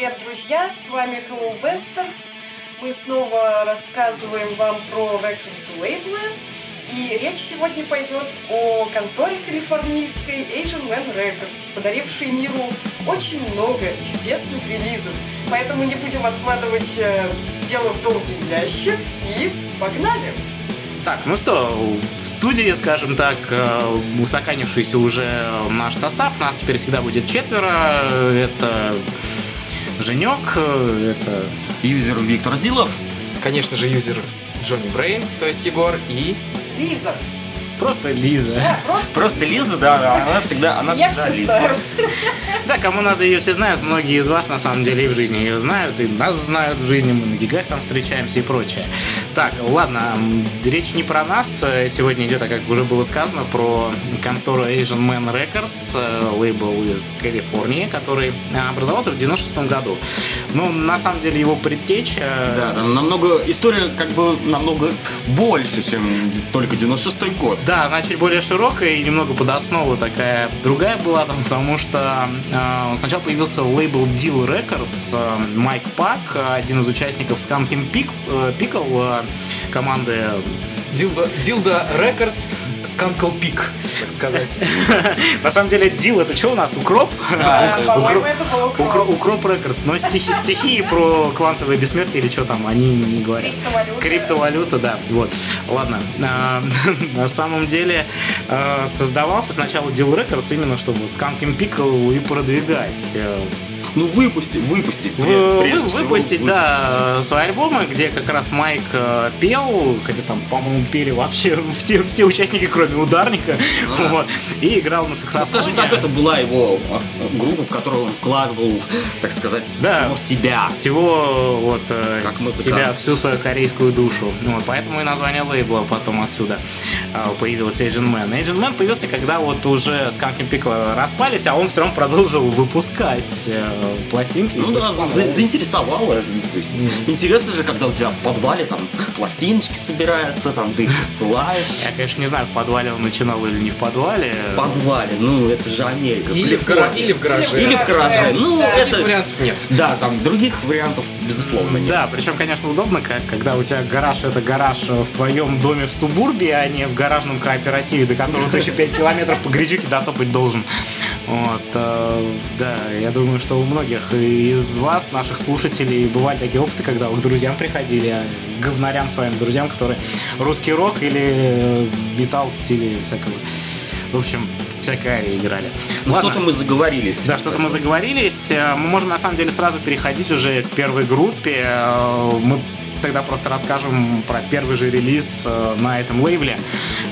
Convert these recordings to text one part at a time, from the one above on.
привет, друзья! С вами Hello Bastards. Мы снова рассказываем вам про рекорд-лейблы. И речь сегодня пойдет о конторе калифорнийской Asian Man Records, подарившей миру очень много чудесных релизов. Поэтому не будем откладывать э, дело в долгий ящик и погнали! Так, ну что, в студии, скажем так, э, устаканившийся уже наш состав. Нас теперь всегда будет четверо. Это Женек, это... Юзер Виктор Зилов. Конечно же, юзер Джонни Брейн, то есть Егор, и... Лиза. Просто Лиза. Да, просто, Просто Лиза, да, она всегда, она Я всегда все Лиза. Да, кому надо ее все знают, многие из вас на самом деле и в жизни ее знают, и нас знают в жизни, мы на гигах там встречаемся и прочее. Так, ладно, речь не про нас, э, сегодня идет, а как уже было сказано, про контору Asian Man Records, э, лейбл из Калифорнии, который э, образовался в 96 году. Ну, на самом деле его предтеча... Да, там намного, история как бы намного больше, чем только 96-й год. Да, она чуть более широкая и немного под основу такая. Другая была там, потому что э, сначала появился лейбл Deal Records, э, Майк Пак, э, один из участников Skunking Pik, э, Pickle, э, команды Dill, Dill Records Skankin' Pickle, так сказать. На самом деле, Dill это что у нас? Укроп? По-моему, Укроп- это был Укро- укроп. Укроп Records, но стихи, стихи про квантовое бессмертие или что там, они не говорят. Криптовалюта. Криптовалюта, да. Вот. Ладно. А, На самом деле а, создавался сначала Dill Records именно чтобы Skankin' Pickle и продвигать. Ну, выпустить, выпустить, вы- прежде, вы- всего, выпустить, да, свои альбомы, где как раз Майк э, пел, хотя там, по-моему, пели вообще все, все участники, кроме ударника, вот, и играл на Ну, саксофоне. скажем так, это была его а, группа, в которую он вкладывал, так сказать, Да. всего себя. всего вот э, Как себя, всю свою корейскую душу. Ну, Вот, поэтому и название лейбла потом отсюда э, появился Asian Man. Asian Man появился, когда вот уже Skunking Pickle распались, а он все равно продолжил выпускать э, пластинки. Ну да, за- за- заинтересовало. То есть, интересно же, когда у тебя в подвале там пластиночки собираются, там ты их посылаешь. Я, конечно, не знаю, в подвале он начинал или не в подвале. В подвале, ну это же Америка. Или в, гара- или в гараже. Или в гараже. Ну, Да. Это... вариантов нет. Да, там других вариантов, безусловно, нет. Да, причем, конечно, удобно, как, когда у тебя гараж это гараж в твоем доме в субурбе, а не в гаражном кооперативе, до которого ты еще 5 километров по грязюке дотопать должен. Вот, э, да, я думаю, что у многих из вас, наших слушателей, бывали такие опыты, когда вы к друзьям приходили, а, к говнарям своим друзьям, которые русский рок или э, металл в стиле всякого, в общем, всякой арии играли. Ну Ладно. что-то мы заговорились. Да, что-то мы заговорились. Э, Мы можем на самом деле сразу переходить уже к первой группе. Э, Мы тогда просто расскажем про первый же релиз э, на этом лейбле,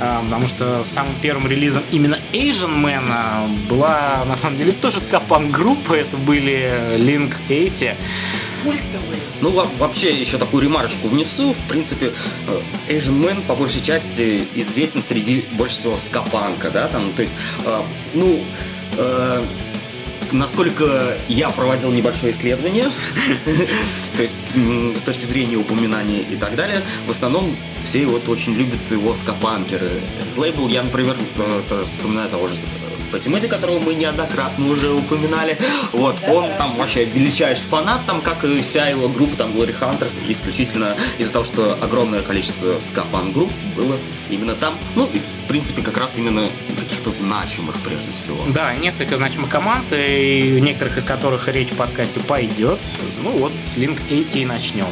Э, потому что самым первым релизом именно Asian Man э, была на самом деле тоже скапан группа, это были Link 80. Культовые. Ну, во- вообще, еще такую ремарочку внесу. В принципе, Asian Man по большей части известен среди больше скапанка, да, там, то есть, ну, насколько я проводил небольшое исследование, то есть с точки зрения упоминаний и так далее, в основном все вот очень любят его скапанкеры. Лейбл я, например, э, вспоминаю того же Патимэти, которого мы неоднократно уже упоминали. Вот, он там вообще величайший фанат, там, как и вся его группа, там, Glory Hunters, исключительно из-за того, что огромное количество скапан групп было именно там. Ну, и, в принципе, как раз именно каких-то значимых, прежде всего. Да, несколько значимых команд, и некоторых из которых речь в подкасте пойдет. Ну вот, с Link 80 и начнем.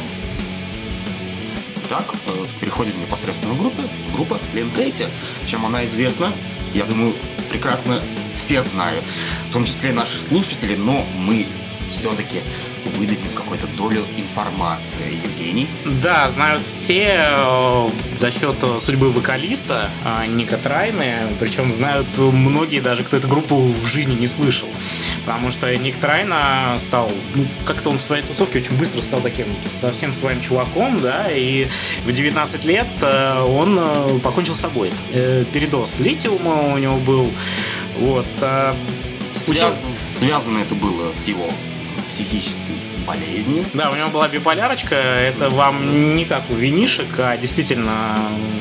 Так, э, переходим непосредственно к группе. Группа Лентейти. Чем она известна, я думаю, прекрасно все знают. В том числе наши слушатели, но мы все-таки выдадим какую-то долю информации. Евгений? Да, знают все э, за счет э, судьбы вокалиста э, Ника Трайны, причем знают многие даже, кто эту группу в жизни не слышал. Потому что Ник Трайна стал, ну, как-то он в своей тусовке очень быстро стал таким совсем своим чуваком, да, и в 19 лет э, он покончил с собой. Передоз литиума у него был, вот. э, Связан- связано это было с его психической болезнью. Да, у него была биполярочка. Это вам не как у винишек, а действительно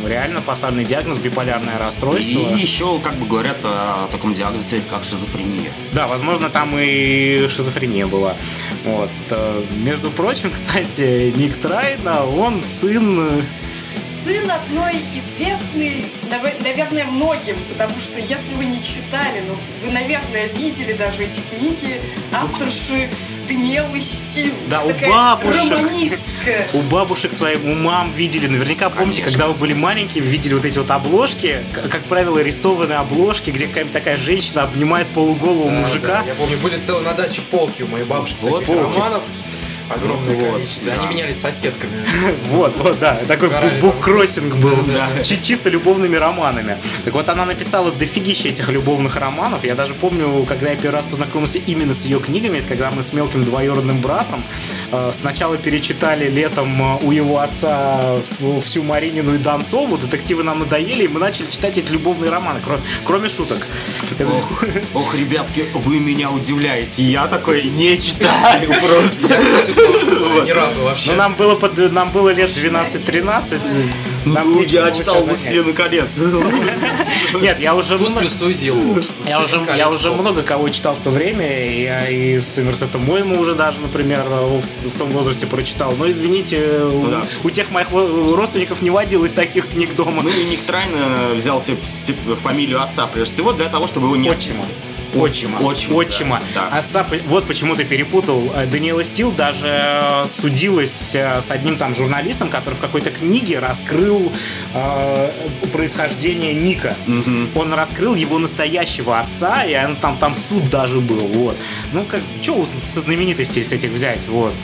реально поставленный диагноз биполярное расстройство. И еще, как бы говорят о таком диагнозе, как шизофрения. Да, возможно, там и шизофрения была. Вот. э, Между прочим, кстати, Ник Трайна, он сын... Сын одной известной, нав- наверное, многим, потому что если вы не читали, ну, вы, наверное, видели даже эти книги авторши Даниэлы Стил. Да, у Такая бабушек. Романистка. У бабушек своим умам видели. Наверняка помните, Конечно. когда вы были маленькие, вы видели вот эти вот обложки, как правило, рисованные обложки, где какая-то такая женщина обнимает полуголого Да, мужика. да. Я помню, были целые на даче полки у моей бабушки Вот таких полки. романов. Огромное Вот, количество. да. Они менялись соседками. Вот, вот, да, такой буккроссинг был, Чи- чисто любовными романами. Так вот, она написала дофигища этих любовных романов. Я даже помню, когда я первый раз познакомился именно с ее книгами, это когда мы с мелким двоюродным братом э, сначала перечитали летом э, у его отца всю Маринину и Донцову, детективы нам надоели, и мы начали читать эти любовные романы, кроме, шуток. Ох, ох, ребятки, вы меня удивляете. Я такой не читаю просто. Я, кстати, ни разу вообще. Ну, нам было, под- нам было лет 12-13. нам Ну, нечего я читал себя занять. «Властелин колец». Нет, я уже Тут Зилу. Я уже, я уже много кого читал в то время, я и Сомерсета Мойму уже даже, например, в, том возрасте прочитал. Но извините, у, да. у тех моих родственников не водилось таких книг дома. Ну и Ник Трайна взял себе с- фамилию отца, прежде всего, для того, чтобы его не... Отчима. Отчима. Отчима, Отчима. да, да. Отца, вот почему ты перепутал. Э, Даниэла Стил даже э, судилась э, с одним там журналистом, который в какой-то книге раскрыл э, происхождение Ника. Он раскрыл его настоящего отца, и он- там, там суд даже был. Вот. Ну, как, что со знаменитостей с этих взять? Вот.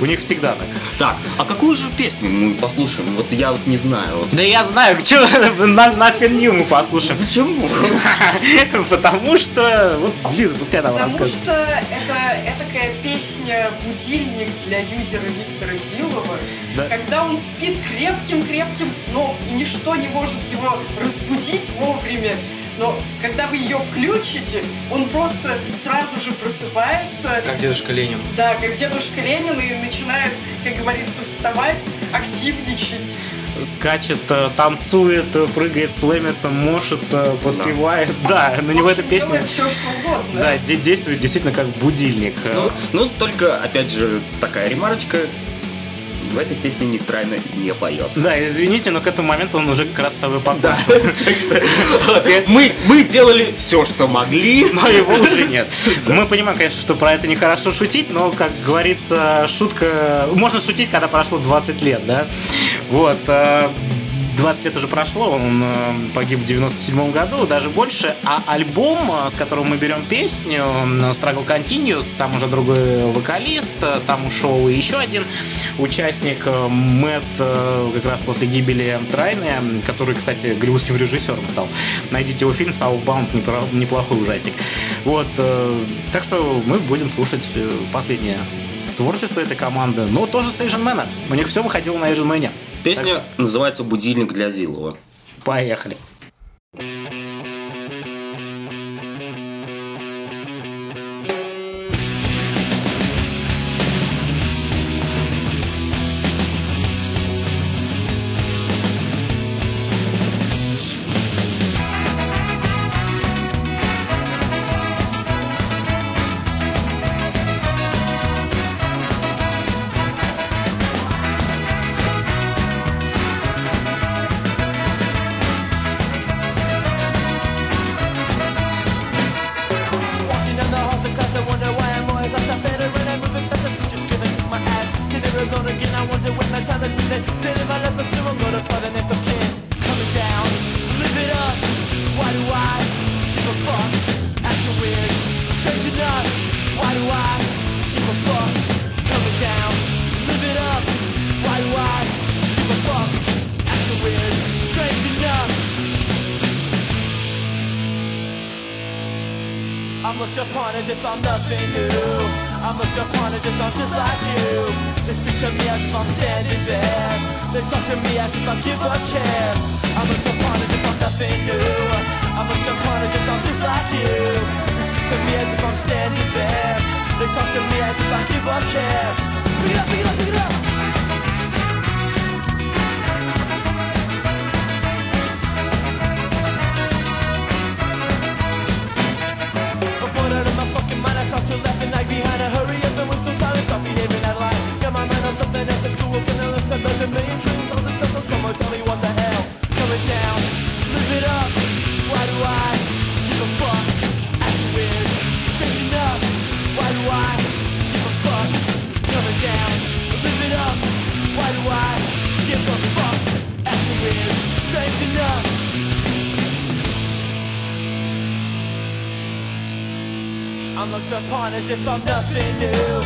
У них всегда так. Так, а какую же песню мы послушаем? Вот я вот не знаю. вот. Да я знаю, что на, на New мы послушаем. Почему? Потому что... Вот, Лиза, пускай нам Потому расскажет. что это, это такая песня «Будильник» для юзера Виктора Зилова, Да. когда он спит крепким-крепким сном, и ничто не может его разбудить вовремя. Но когда вы ее включите, он просто сразу же просыпается, Как дедушка Ленин. да, как дедушка Ленин, и начинает, как говорится, вставать, активничать. скачет, э, танцует, э, прыгает, слэмится, мошится, подпевает. Да, на него эта песня все, что угодно. да, де- действует действительно как будильник. Ну, ну, только, опять же, такая ремарочка. В этой песне Ник Трайна не поет. Да, извините, но к этому моменту он уже как раз с собой покончил. Мы, мы делали все, что могли. Но его уже нет. Мы понимаем, конечно, что про это нехорошо шутить, но, как говорится, шутка... Можно шутить, когда прошло 20 лет, да? Вот. Э, 20 лет уже прошло, он э, погиб в 97 году, даже больше. А альбом, э, с которого мы берем песню, Struggle Continues, там уже другой вокалист, э, там ушел еще один участник, Мэтт, как раз после гибели Трайны, который, кстати, голливудским режиссером стал. Найдите его фильм Southbound, неплохой ужастик. Вот, так что мы будем слушать последнее творчество этой команды, но тоже с Asian Man. У них все выходило на Asian Man. Песня называется «Будильник для Зилова». Поехали. I'm looked upon as if I'm nothing new.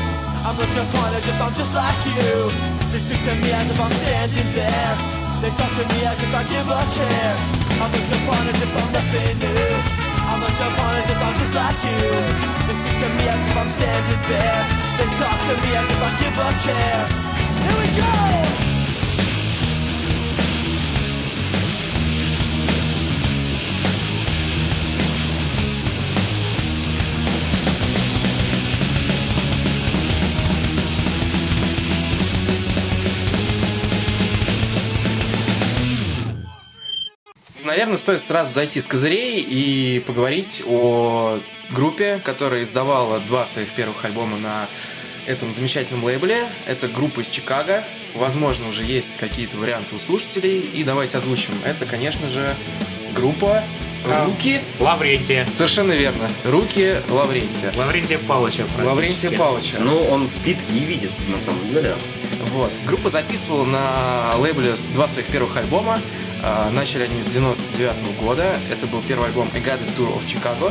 I'm looked upon as if I'm just like you. They speak to me as if I'm standing there. They talk to me as if I give a care. I'm looked upon as if I'm nothing new. I'm looked upon as if I'm just like you. They speak to me as if I'm standing there. They talk to me as if I give a care. Here we go! Наверное, стоит сразу зайти с козырей и поговорить о группе, которая издавала два своих первых альбома на этом замечательном лейбле. Это группа из Чикаго. Возможно, уже есть какие-то варианты у слушателей. И давайте озвучим. Это, конечно же, группа А. Руки. Лаврентия. Совершенно верно. Руки Лаврентия. Лаврентия Павловича. Лаврентия. Павловича. Ну, он спит и видит, на самом деле. Вот. Группа записывала на лейбле два своих первых альбома. А, Начали они с 99 года. Это был первый альбом A Guided Tour of Chicago.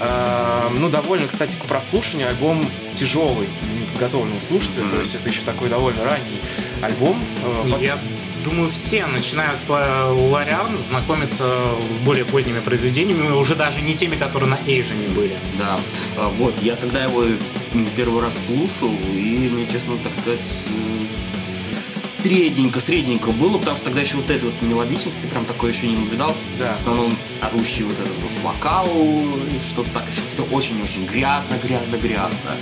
А, Ну, довольно, кстати, к прослушиванию альбом тяжелый для неподготовленного слушателя. То есть это еще такой довольно ранний альбом. А, Я думаю, все начинают с Ла- Ларри Армс знакомиться с более поздними произведениями, уже даже не теми, которые на Эйжене были. Да. Вот, я когда его первый раз слушал, и мне, честно, так сказать, средненько, средненько было, потому что тогда еще вот этой вот мелодичности прям такой еще не наблюдался. Да. В основном орущий вот этот вот вокал, что-то так еще все очень-очень грязно, грязно, грязно.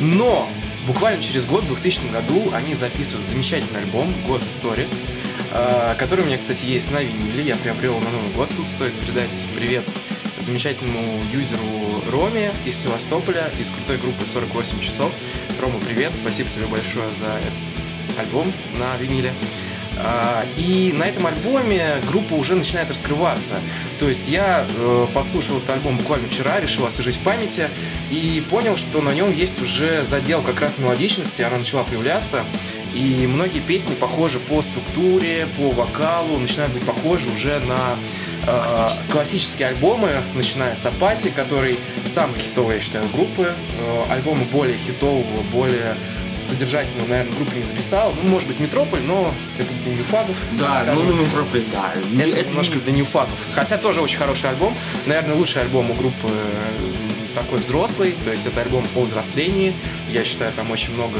Но буквально через год, в 2000 году, они записывают замечательный альбом Ghost Stories, э, который у меня, кстати, есть на виниле. Я приобрел на Новый год. Тут стоит передать привет замечательному юзеру Роме из Севастополя, из крутой группы 48 часов. Рома, привет, спасибо тебе большое за этот альбом на виниле. А, И на этом альбоме группа уже начинает раскрываться. То есть я э, послушал этот альбом буквально вчера, решил освежить в памяти и понял, что на нем есть уже задел как раз мелодичности, она начала появляться. И многие песни похожи по структуре, по вокалу, начинают быть похожи уже на э, классические альбомы, начиная с Апати, который самый хитовый, я считаю, группы. Э, альбомы более хитового, более содержательного, наверное, группа не записала. Ну, может быть, Метрополь, но это для ньюфагов. Да, скажем. ну на Метрополе, да. Это, Это немножко для ньюфагов. Хотя тоже очень хороший альбом. Наверное, лучший альбом у группы э, такой взрослый. То есть это альбом о взрослении. Я считаю, там очень много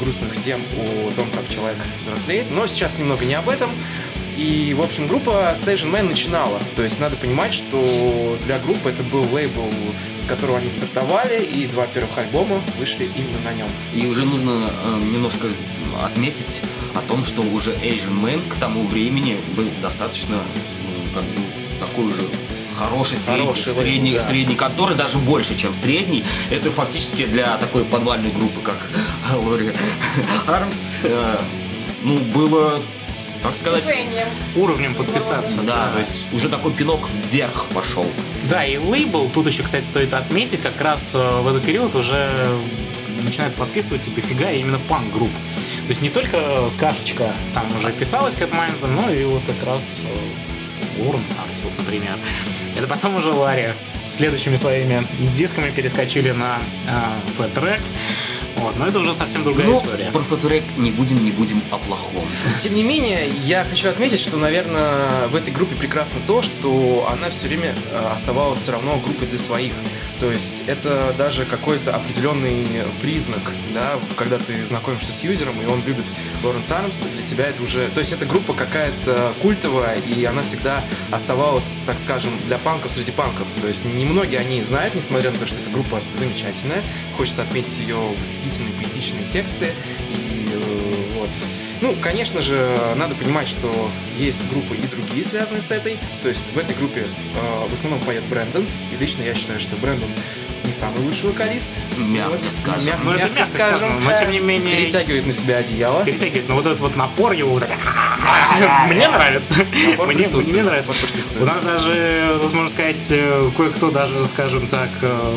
грустных тем о том, как человек взрослеет. Но сейчас немного не об этом. И, в общем, группа Station Man начинала. То есть надо понимать, что для группы это был лейбл, которого они стартовали, и два первых альбома вышли именно на нем. И уже нужно э, немножко отметить о том, что уже Asian Man к тому времени был достаточно ну, как бы такой уже хороший средний, Хороший средний, да. средний, который даже больше, чем средний. Это фактически для такой подвальной группы, как Лори Армс, э, ну, было, так сказать, Движением. Уровнем подписаться. да, то есть уже такой пинок вверх пошел. Да, и лейбл, тут еще, кстати, стоит отметить, как раз э, в этот период уже начинают подписывать и дофига именно панк-групп. То есть не только Скашечка там уже писалась к этому моменту, но и вот как раз э, Лорен Санс, вот, например. Это потом уже Ларри следующими своими дисками перескочили на э, Track. Вот, но это уже совсем другая Ну, история. про фоторек не будем, не будем о плохом. Тем не менее, я хочу отметить, что, наверное, в этой группе прекрасно то, что она все время э, оставалась все равно группой для своих. То есть это даже какой-то определенный признак, да, когда ты знакомишься с юзером, и он любит Лоренс Армс, для тебя это уже... То есть эта группа какая-то культовая, и она всегда оставалась, так скажем, для панков среди панков. То есть немногие они знают, несмотря на то, что эта группа замечательная. Хочется отметить ее восхитительные поэтичные тексты. И э, вот. Ну, конечно же, надо понимать, что есть группы и другие, связанные с этой. То есть в этой группе э, в основном поет Брэндон. И лично я считаю, что Брэндон не самый лучший вокалист. Мягко Вот, скажем. мя- Ну, мягко мягко скажем, сказано, но тем не менее- перетягивает на себя одеяло. перетягивает, но вот этот вот напор его, вот мне нравится. Напор Мне, мне нравится. Напор присутствует. У нас даже, вот можно сказать, э, кое-кто даже, скажем так, э,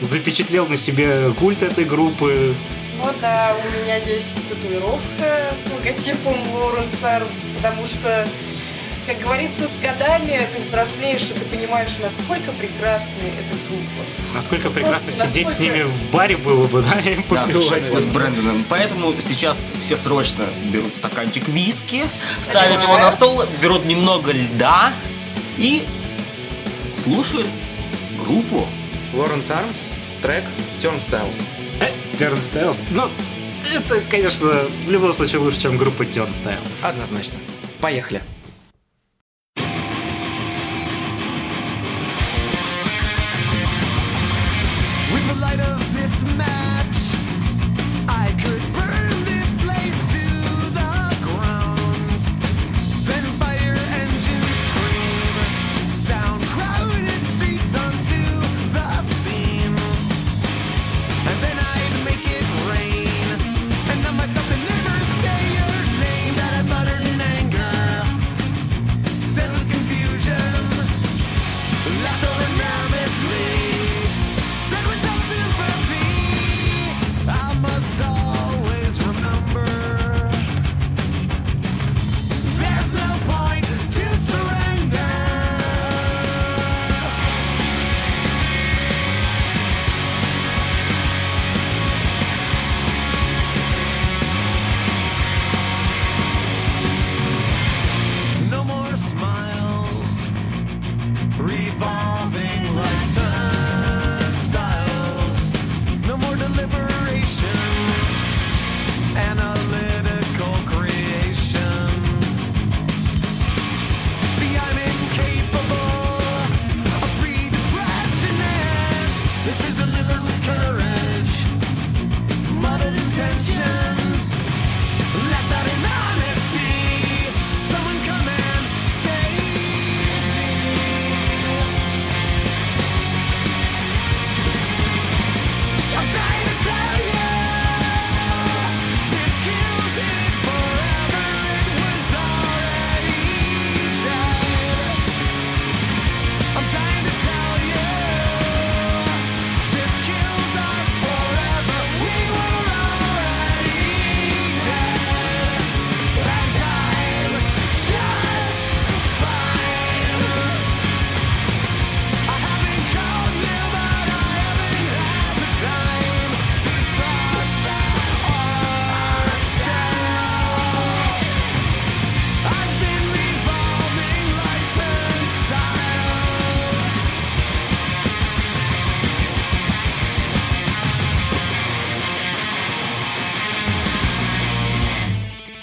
запечатлел на себе культ этой группы. Ну да, у меня есть татуировка с логотипом Лоренс Армс, потому что, как говорится, с годами ты взрослеешь, и ты понимаешь, насколько прекрасна эта группа. Насколько прекрасно Просто сидеть с насколько- ними в баре было бы, да, и Да, попивать. с Брэндоном. Поэтому сейчас все срочно берут стаканчик виски, ставят его на стол, берут немного льда и слушают группу. Лоренс Армс, трек Turnstiles. Turnstiles. Ну, это, конечно, в любом случае лучше, чем группа Turnstile. Однозначно. Поехали.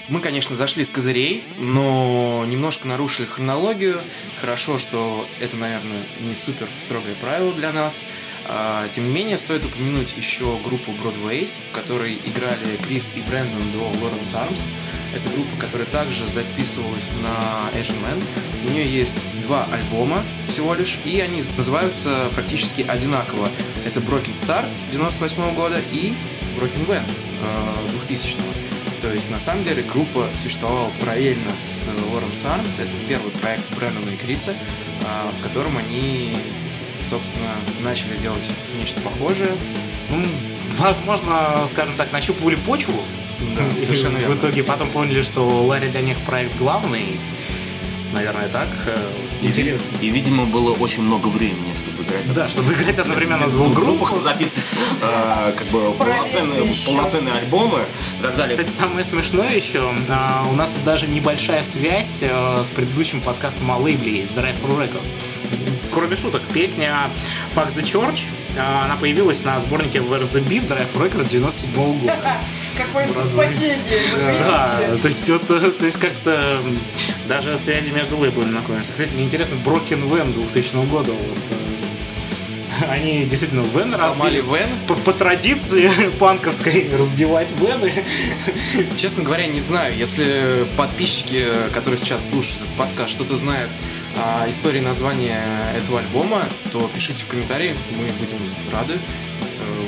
Мы, конечно, зашли с козырей, но немножко нарушили хронологию. Хорошо, что это, наверное, не супер строгое правило для нас. А, Тем не менее, стоит упомянуть еще группу Broadways, в которой играли Крис и Брэндон до Lawrence Arms. Это группа, которая также записывалась на Asian Man. У нее есть два альбома всего лишь, и они называются практически одинаково. Это Broken Star 98 года и Broken Van э, 2000 -го. То есть, на самом деле, группа существовала параллельно с Lawrence Arms. Это первый проект Брэндона и Криса, а, в котором они, собственно, начали делать нечто похожее. Ну, возможно, скажем так, нащупывали почву. Да, И совершенно В верно. итоге потом поняли, что Ларри для них проект главный. Наверное, так. Э, Интересно. И, видимо, было очень много времени, играть Да, чтобы играть одновременно в двух группах, записывать э, как бы полноценные, полноценные альбомы и так далее. Кстати, самое смешное еще, а, у нас тут даже небольшая связь э, с предыдущим подкастом о лейбле есть, Drive for Records. Кроме шуток, песня Fuck the Church, э, она появилась на сборнике Where's the Beef Drive for Records 97 года. Какое совпадение, вот Да, то есть вот, э, то есть как-то даже связи между лейблами находятся. Кстати, мне интересно, Broken Van 2000 года, вот, э, они действительно Вен Сломали разбили. Вен. По, по традиции панковской разбивать Вены. Честно говоря, не знаю. Если подписчики, которые сейчас слушают этот подкаст, что-то знают а, истории названия этого альбома, то пишите в комментариях, мы будем рады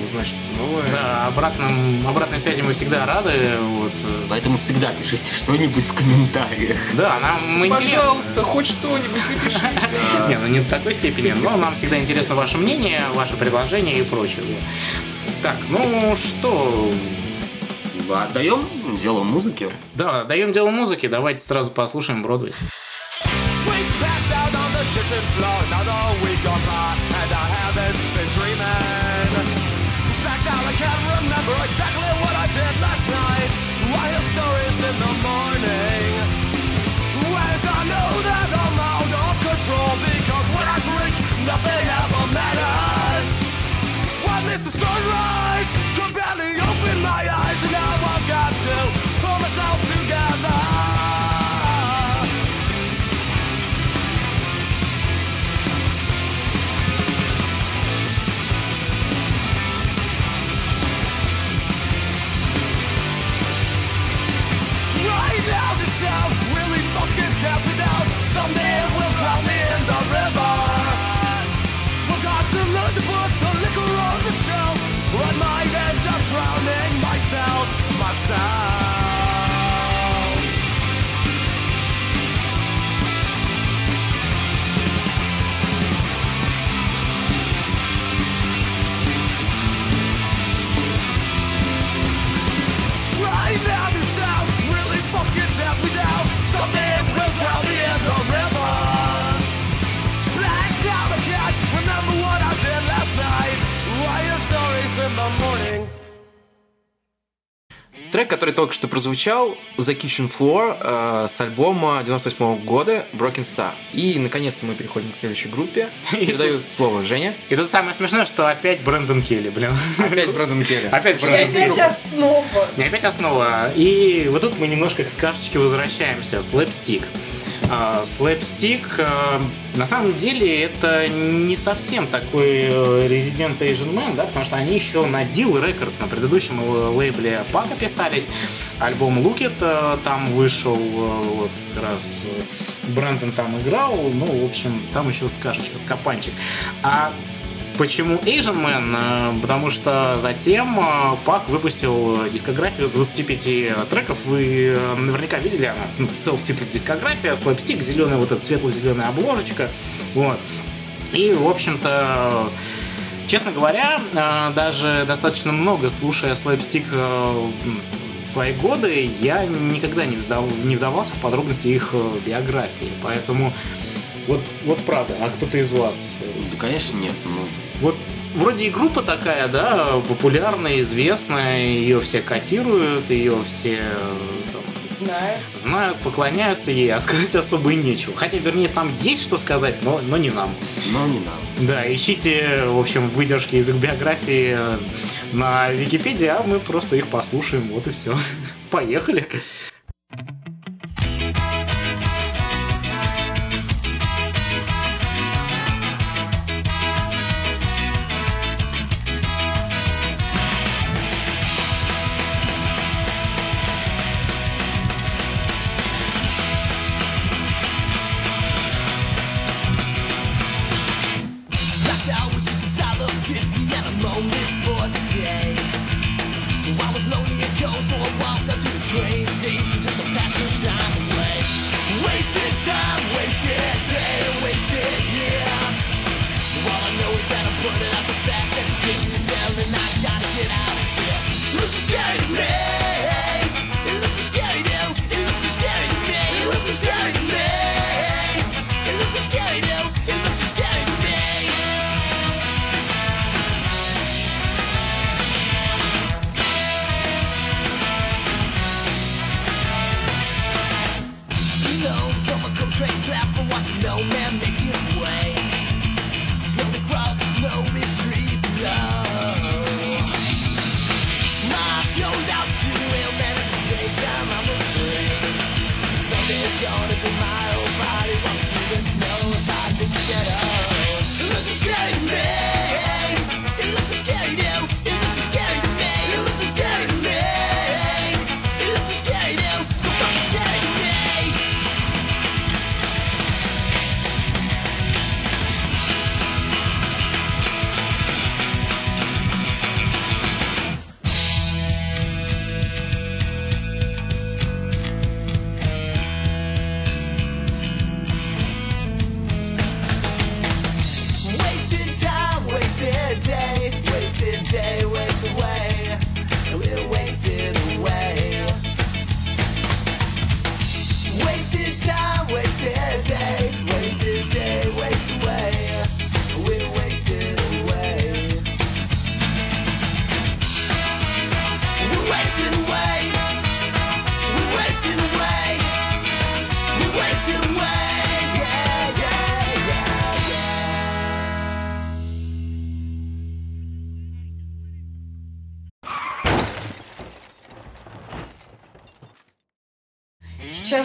узнать что-то новое. Да, обратном, обратной связи мы всегда рады. Вот. Поэтому всегда пишите что-нибудь в комментариях. Да, нам интересно. Пожалуйста, хоть что-нибудь напишите. Не, ну не в такой степени, но нам всегда интересно ваше мнение, ваше предложение и прочее. Так, ну что, Отдаем дело музыки. да, даем дело музыки, давайте сразу послушаем Бродвей. We exactly what I did last night. I hear stories in the morning. And I know that I'm out of control because when I drink, nothing ever matters. I miss the sunrise, прозвучал, The Kitchen Floor э, с альбома 98 года Broken Star. И, наконец-то, мы переходим к следующей группе. Передаю слово Жене. И тут самое смешное, что опять Брэндон Келли, блин. Опять Брэндон Келли. Опять И Брэндон Келли. опять основа. Не опять основа. И вот тут мы немножко к сказочке возвращаемся. Слэпстик. А, Слэпстик, а, на самом деле, это не совсем такой э, Resident Asian Man, да, потому что они еще на Deal Records, на предыдущем э, лейбле Пака писались. Альбом э, там вышел, э, вот как раз э, Брэндон там играл, ну, в общем, там еще скашечка, скопанчик. А Почему Asian Man? Э, Потому что затем э, Пак выпустил дискографию с 25 треков. Вы э, наверняка видели, она ну, селф-титул дискография, слэпстик, зеленая вот эта светло-зеленая обложечка. Вот. И, в общем-то, честно говоря, даже достаточно много слушая слэпстик свои годы, я никогда не, вдавался в подробности их биографии. Поэтому вот, вот правда, а кто-то из вас Да, конечно, нет. Ну, вот вроде и группа такая, да, популярная, известная, ее все котируют, ее все там, Знаю. знают, поклоняются ей, а сказать особо и нечего. Хотя, вернее, там есть что сказать, но, но не нам. но не нам. Да, ищите, в общем, выдержки из их биографии э, на Википедии, а мы просто их послушаем, вот и все. Поехали.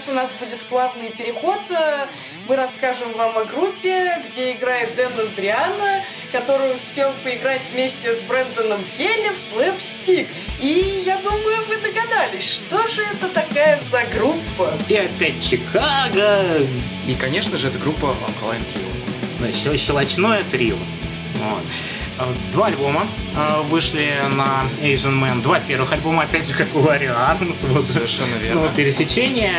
Сейчас у нас будет плавный переход. Э, Мы расскажем вам о группе, где играет Дэн Андриана, который успел поиграть вместе с Брэндоном Келли в Слэпстик. И я думаю, вы догадались, что же это такая за группа? И опять Чикаго. И, конечно же, это группа Alkaline Trio. Да, щел- щелочное трио. Вот. А, Два альбома а, вышли на Asian Man. Два первых альбома, опять же, как у Ларри Армс. Вот, Совершенно верно. Снова пересечение.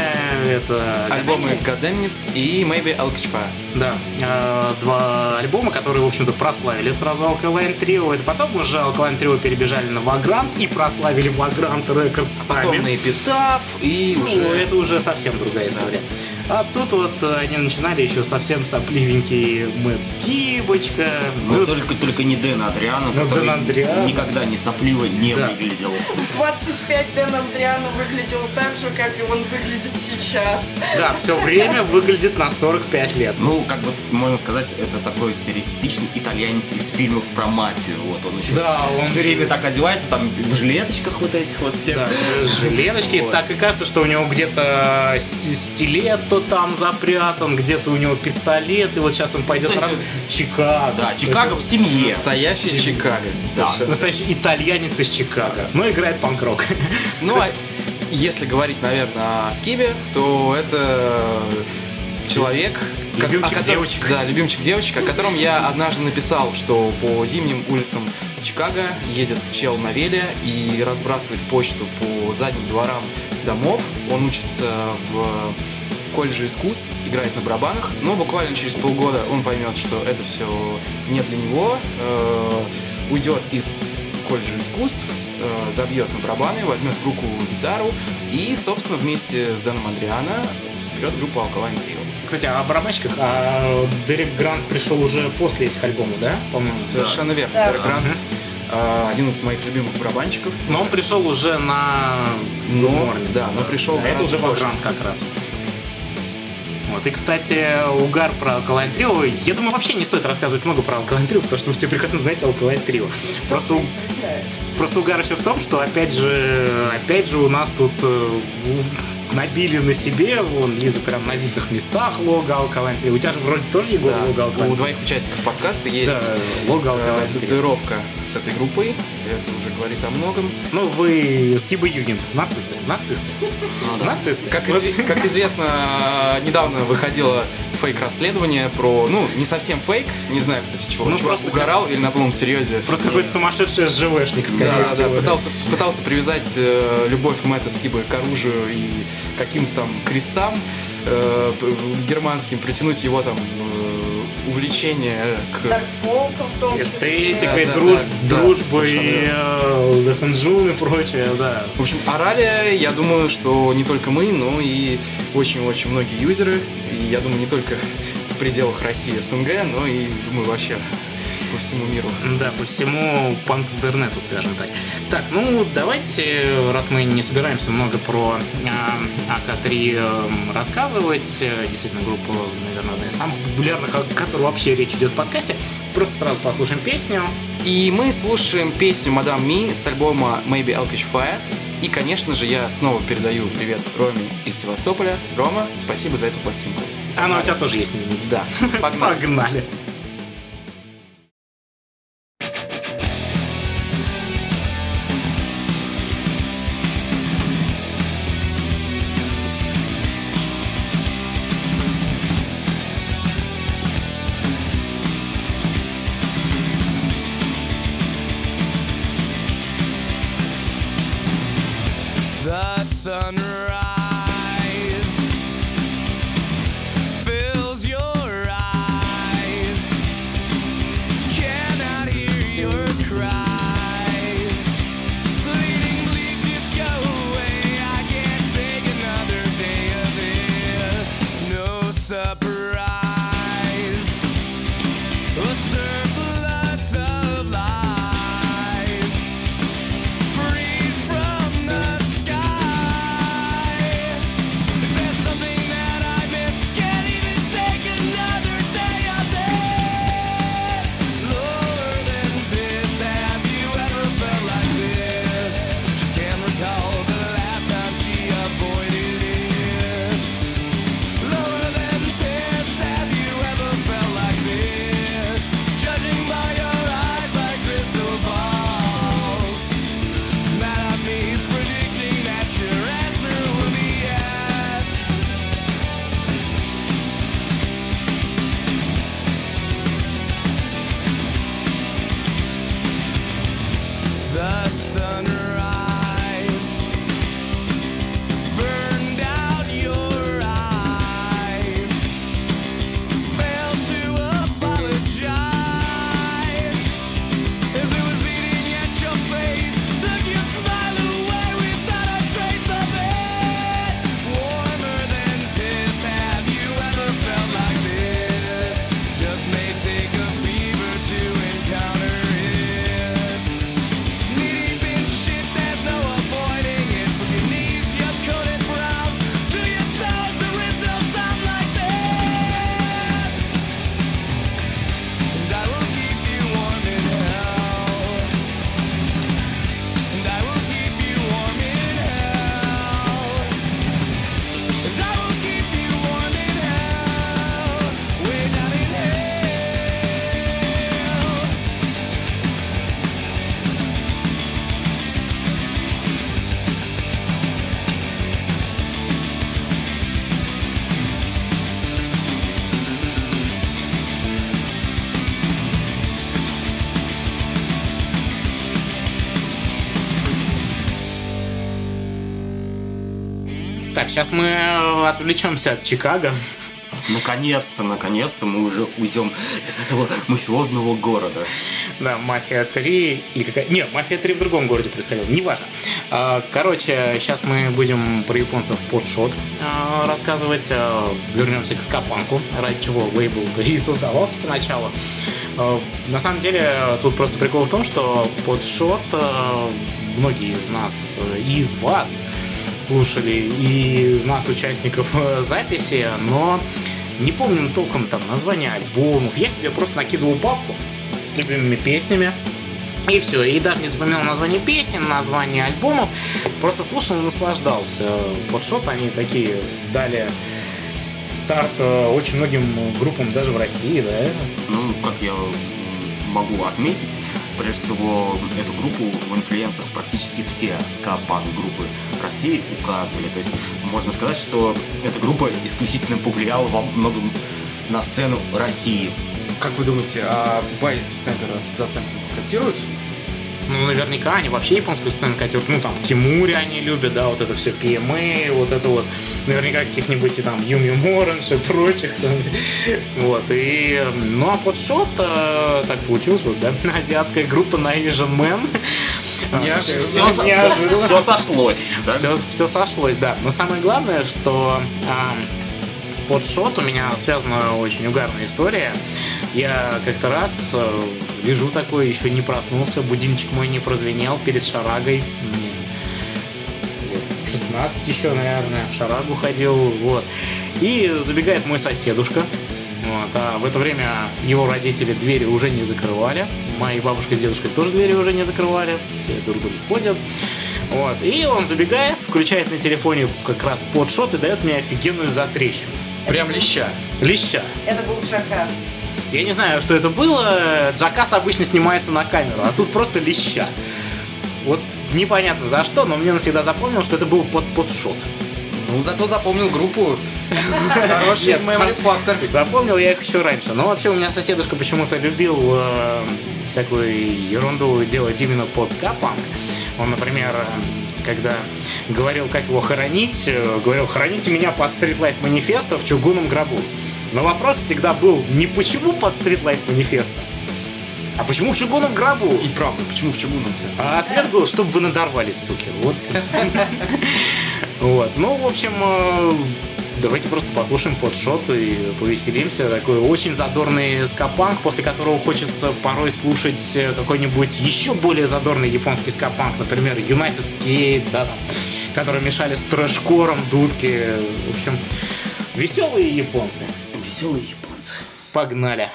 Это Альбомы гадание. Goddamn It и Maybe I'll Catch Fire. Да, э, два альбома, которые, в общем-то, прославили сразу Alkaline Trio. Это потом уже Alkaline Trio перебежали на Vagrant и прославили Vagrant Records сами. Потом на Эпитаф и Ну, уже... это уже совсем другая история. А тут вот э, они начинали еще совсем сопливенький Мэтт Скибочка. Ну, только, только не Дэн Адриано, Ну, который Дэн Адриано. никогда не сопливо не Да. выглядел. В 25 Дэн Андриано выглядел так же, как и он выглядит сейчас. Да, все время выглядит на 45 лет. Ну, как бы, можно сказать, это такой стереотипичный итальянец из фильмов про мафию. Вот он еще Да, он все же- время так одевается, там в жилеточках вот этих вот всех. Да, жилеточки. Вот. Так и кажется, что у него где-то с- стилетто там запрятан, где-то у него пистолет, и вот сейчас он пойдет есть, Чикаго. Да, Чикаго в семье. Настоящий Чикаго. Совершенно. Настоящий итальянец из Чикаго, но играет панк-рок. Ну, а если говорить, наверное, о Скибе, то это человек... как- Любимчик о котором- девочек. Да, любимчик девочек, о котором я однажды написал, что по зимним улицам Чикаго едет чел на веле и разбрасывает почту по задним дворам домов. Он учится в колледже искусств, играет на барабанах, но буквально через полгода он поймет, что это все не для него, э, уйдет из колледжа искусств, э, забьет на барабаны, возьмет в руку гитару и, собственно, вместе с Дэном Андриана соберет группу Alkaline Trio. Кстати, о барабанщиках. А Дерек Грант пришел уже после этих альбомов, да? По-моему. Совершенно верно. Да. Дерек Грант, э, один из моих любимых барабанщиков. Но он пришел уже на Но, Норме. да, но пришел Да, это уже. Vagrant как раз. Вот. И, кстати, угар про Alkaline Trio. Я думаю, вообще не стоит рассказывать много про Alkaline Trio, потому что вы все прекрасно знаете Alkaline Trio. Просто, у- просто угар еще в том, что опять же, опять же у нас тут э, набили на себе, вон, Лиза прям на видных местах лого Trio. У тебя же вроде тоже, Егор, Да, лого Alkaline у двоих участников подкаста есть Да, лого э, татуировка с этой группой. Это уже говорит о многом. Ну, вы Скиба Юнит, нацисты, нацисты, Ну да. нацисты. Как, Вот. изве- как известно, недавно выходило фейк-расследование про... Ну, не совсем фейк, не знаю, кстати, чего. Ну, Чувак просто угорал или на полном серьезе. Просто какой-то сумасшедший СЖВшник, скорее Да, всего. да, пытался, пытался привязать э, любовь Мэтта Скиба к оружию и каким-то там крестам э, германским, притянуть его там э, увлечение к... Даркфолком в том числе. Эстетикой, Да, да, друж- да, да, дружбой, совершенно э, Дефенджун и прочее, да. В общем, орали, я думаю, что не только мы, но и очень-очень многие юзеры. И я думаю, не только в пределах России СНГ, но и, думаю, вообще по всему миру. Да, по всему панк-интернету, скажем так. Так, ну давайте, раз мы не собираемся много про э, АК-3 э, рассказывать, э, действительно, группа, наверное, одна из самых популярных, о которой вообще речь идет в подкасте, просто сразу послушаем песню. И мы слушаем песню «Мадам Ми» с альбома «Maybe I'll Catch Fire». И, конечно же, я снова передаю привет Роме из Севастополя. Рома, спасибо за эту пластинку. Она у тебя тоже есть. Да, погнали. Погнали. Сейчас мы э, отвлечемся от Чикаго. Наконец-то, наконец-то мы уже уйдем из этого мафиозного города. Да, Мафия 3 или какая... Нет, Мафия 3 в другом городе происходила, неважно. А, Короче, сейчас мы будем про японцев подшот а, рассказывать. А, Вернемся к скапанку, ради чего лейбл и создавался поначалу. На самом деле, тут просто прикол в том, что подшот а, многие из нас э, и из вас слушали, и из нас, участников э, записи, но не помним толком там названия альбомов. Я себе просто накидывал папку с любимыми песнями. И все, и даже не запоминал название песен, название альбомов, просто слушал и наслаждался. Подшот, они такие дали старт э, очень многим группам даже в России, да? Ну, как я могу отметить, прежде всего, эту группу в инфлюенсах практически все ска-панк группы России указывали. То есть можно сказать, что эта группа исключительно повлияла во многом на сцену России. Как вы думаете, а Байс Снайпера с доцентом котируют? Ну, наверняка они вообще японскую сцену котируют. Ну, там, Кимури они любят, да, вот это все PMA, вот это вот. Наверняка каких-нибудь и там Юми Моранж и прочих. там. Вот, и... Ну, а подшот, э, так получилось, вот, да, азиатская группа на Asian Man. Неожиданно. Все, Неожиданно. сошлось, да? Все, все сошлось, да. Но самое главное, что с подшот у меня связана очень угарная история. Я как-то раз э, лежу такой, еще не проснулся, будильничек мой не прозвенел перед шарагой. Мне лет 16 еще, наверное, в шарагу ходил, вот. И забегает мой соседушка, вот, а в это время его родители двери уже не закрывали. Мои бабушка с дедушкой тоже двери уже не закрывали. Все друг другу ходят. Вот. И он забегает, включает на телефоне как раз подшот и дает мне офигенную затрещину. Прям леща. Леща. Это был Джакас. Я не знаю, что это было. Джакас обычно снимается на камеру, а тут просто леща. Вот непонятно за что, но мне навсегда запомнил, что это был под подшот. Ну, зато запомнил группу. Хороший memory фактор. Запомнил я их еще раньше. Но вообще у меня соседушка почему-то любил э, всякую ерунду делать именно под ска-панк. Он, например, э, когда говорил, как его хоронить, э, говорил, хороните меня под Streetlight Манифеста в чугунном гробу. Но вопрос всегда был не почему под Streetlight Манифеста, а почему в чугунном гробу? И правда, почему в чугунном-то? А ответ был, чтобы вы надорвались, суки. Вот. Вот. Ну, в общем, э, давайте просто послушаем подшот и повеселимся. Такой очень задорный скапанк, после которого хочется порой слушать э, какой-нибудь еще более задорный японский скапанк, например, United Skates, да, там, которые мешали с трэшкором, дудки. В общем, веселые японцы. Веселые японцы. Погнали.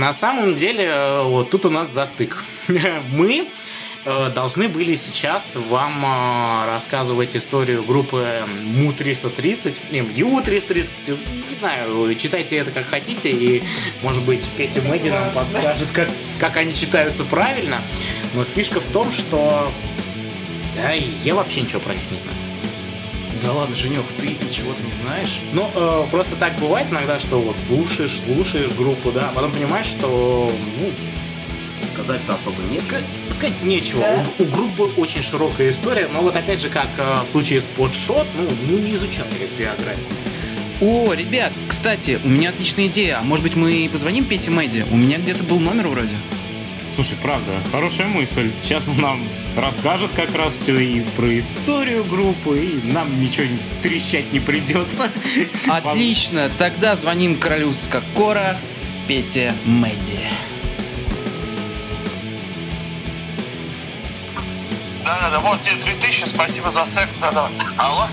На самом деле, э, вот тут у нас затык. Мы э, должны были сейчас вам э, рассказывать историю группы МУ-330, МЮ-330, не знаю, читайте это как хотите, и, может быть, Петя Мэдди нам подскажет, как, как они читаются правильно. Но фишка в том, что да, я вообще ничего про них не знаю. Да ладно, Женек, ты чего-то не знаешь? Ну, э, просто так бывает иногда, что вот слушаешь, слушаешь группу, да, а потом понимаешь, что, ну, Сказать-то особо не ска- сказать нечего. У, у группы очень широкая история, но вот опять же, как э, в случае с подшот, ну, ну не изучен я. О, ребят, кстати, у меня отличная идея. А может быть мы позвоним Пете Мэдди? У меня где-то был номер вроде. Слушай, правда, хорошая мысль. Сейчас он нам расскажет как раз все и про историю группы, и нам ничего трещать не придется. Отлично, тогда звоним королю Скакора Пете Мэдди. Да-да-да, вот тебе 3000, спасибо за секс, да-да. Алло?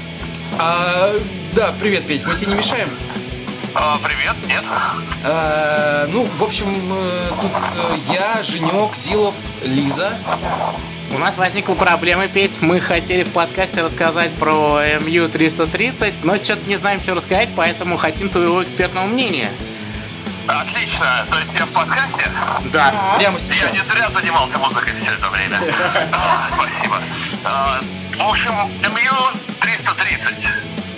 А, да, привет, Петь, мы тебе не мешаем? А, привет, нет? А, ну, в общем, э, тут э, я, Женек, Зилов, Лиза. У нас возникла проблема, Петь. Мы хотели в подкасте рассказать про МЮ-330, но что-то не знаем, что рассказать, поэтому хотим твоего экспертного мнения. Отлично, то есть я в подкасте? Да. Прямо Я сейчас. не зря занимался музыкой все это время. А, Спасибо. А, В общем, МЮ-330.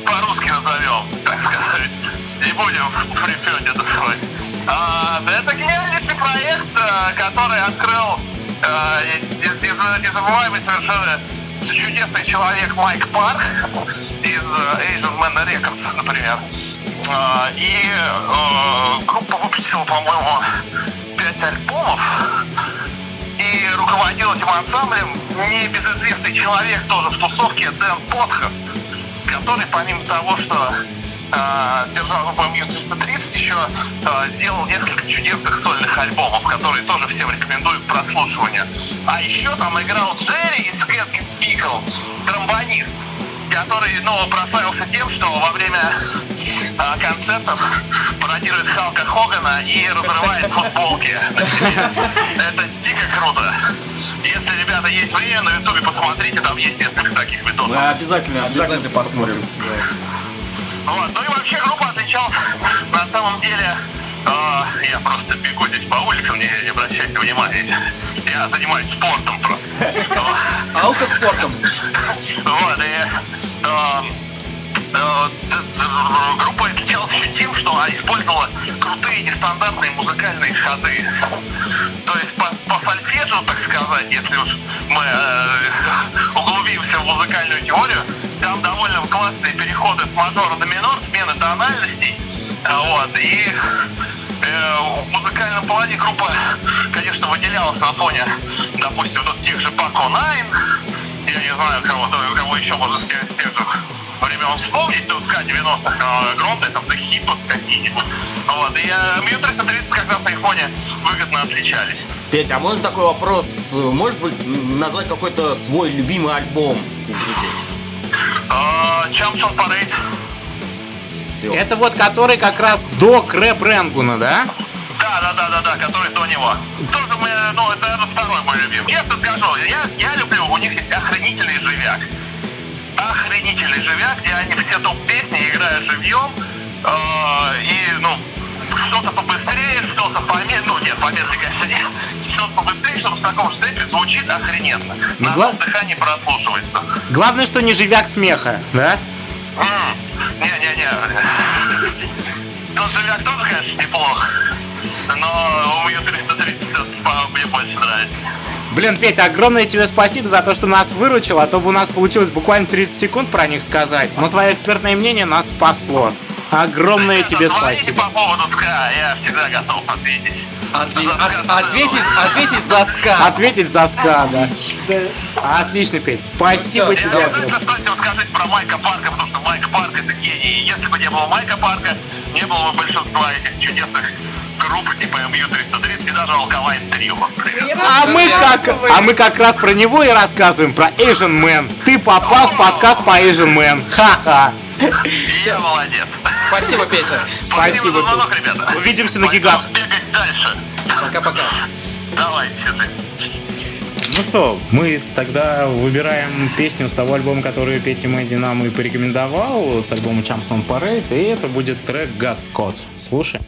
По-русски назовем, так сказать. Не будем в называть. А, Это гениальнейший проект, а, который открыл незабываемый совершенно чудесный человек Майк Парк из э, Asian Man Records, например. А, И э, группа выпустила, по-моему, пять альбомов. И руководил этим ансамблем небезызвестный человек тоже в тусовке Дэн Подхаст, который помимо того, что э, держал группу МЮ-330, еще э, сделал несколько чудесных сольных альбомов, которые тоже всем рекомендую к прослушиванию. А еще там играл Джерри из Кэт Пикл, тромбонист, который, ну, прославился тем, что во время э, концертов пародирует Халка Хогана и разрывает футболки. Это дико круто. Если, ребята, есть время, на ютубе посмотрите, там есть несколько таких видосов. Мы обязательно, обязательно посмотрим. Вот. Ну и вообще группа отличалась на самом деле. э, я просто бегу здесь по улицам, не, не обращайте внимания. Я занимаюсь спортом просто. Вот. Аутоспортом. Вот, и д- группа отличалась еще тем, что она использовала крутые нестандартные музыкальные ходы. То есть по, по сольфеджио, так сказать, если уж мы э, углубимся в музыкальную теорию, там довольно классные переходы с мажора до минор, смены тональностей. А, Вот, и э, в музыкальном плане группа, конечно, выделялась на фоне, допустим, вот тех же Пако Найн, я не знаю, кого, кого еще можно с тех, с тех же времен вспомнить, ну, сказать, 90-х, э, огромные, там, Hippos какие-нибудь. Вот, и э, Мью 330 как раз на их фоне выгодно отличались. Петя, а можно такой вопрос? Может быть, назвать какой-то свой любимый альбом? Э, Champs on Parade. Это вот который как раз до Крэп Ренгуна, да? Да, да, да, да, да, который до него. Тоже мы, ну, это, наверное, второй мой любимый. Честно скажу, я, я люблю, у них есть охренительный живяк. Охренительный живяк, где они все топ-песни играют живьем. э, и, ну, что-то побыстрее, что-то помедленнее. Ну, нет, помедленнее, конечно, нет. Что-то побыстрее, чтобы в таком же темпе звучит охрененно. На гла- дыхании прослушивается. Главное, что не живяк смеха, да? Не-не-не. Тот живяк тоже, конечно, неплох. Но у Ю 330 по- мне больше нравится. Блин, Петя, огромное тебе спасибо за то, что нас выручил, а то бы у нас получилось буквально 30 секунд про них сказать. Но твое экспертное мнение нас спасло. Огромное Ребята, тебе спасибо. по поводу СКА, я всегда готов ответить. Отве- За от- ска ответить, ответить за ска. Ответить за ска, да. Да. Отлично, Петь. Спасибо Ну тебе. обязательно стоит расскажите про Майка Парка, потому что Майк Парк это гений. Если бы не было Майка Парка, не было бы большинства этих чудесных групп типа MU330 и даже Alkaline Trio, например. А мы, как, а мы как раз про него и рассказываем, про Asian Man. Ты попал в подкаст по Asian Man. Ха-ха. Я молодец. Спасибо, Петя. Спасибо за звонок, ребята. Увидимся на гигах. бегать дальше. Пока-пока. Давайте, счастливо. Ну что, мы тогда выбираем песню с того альбома, который Петя Мэдди нам и порекомендовал, с альбома Champs on Parade, и это будет трек God Code. Слушай.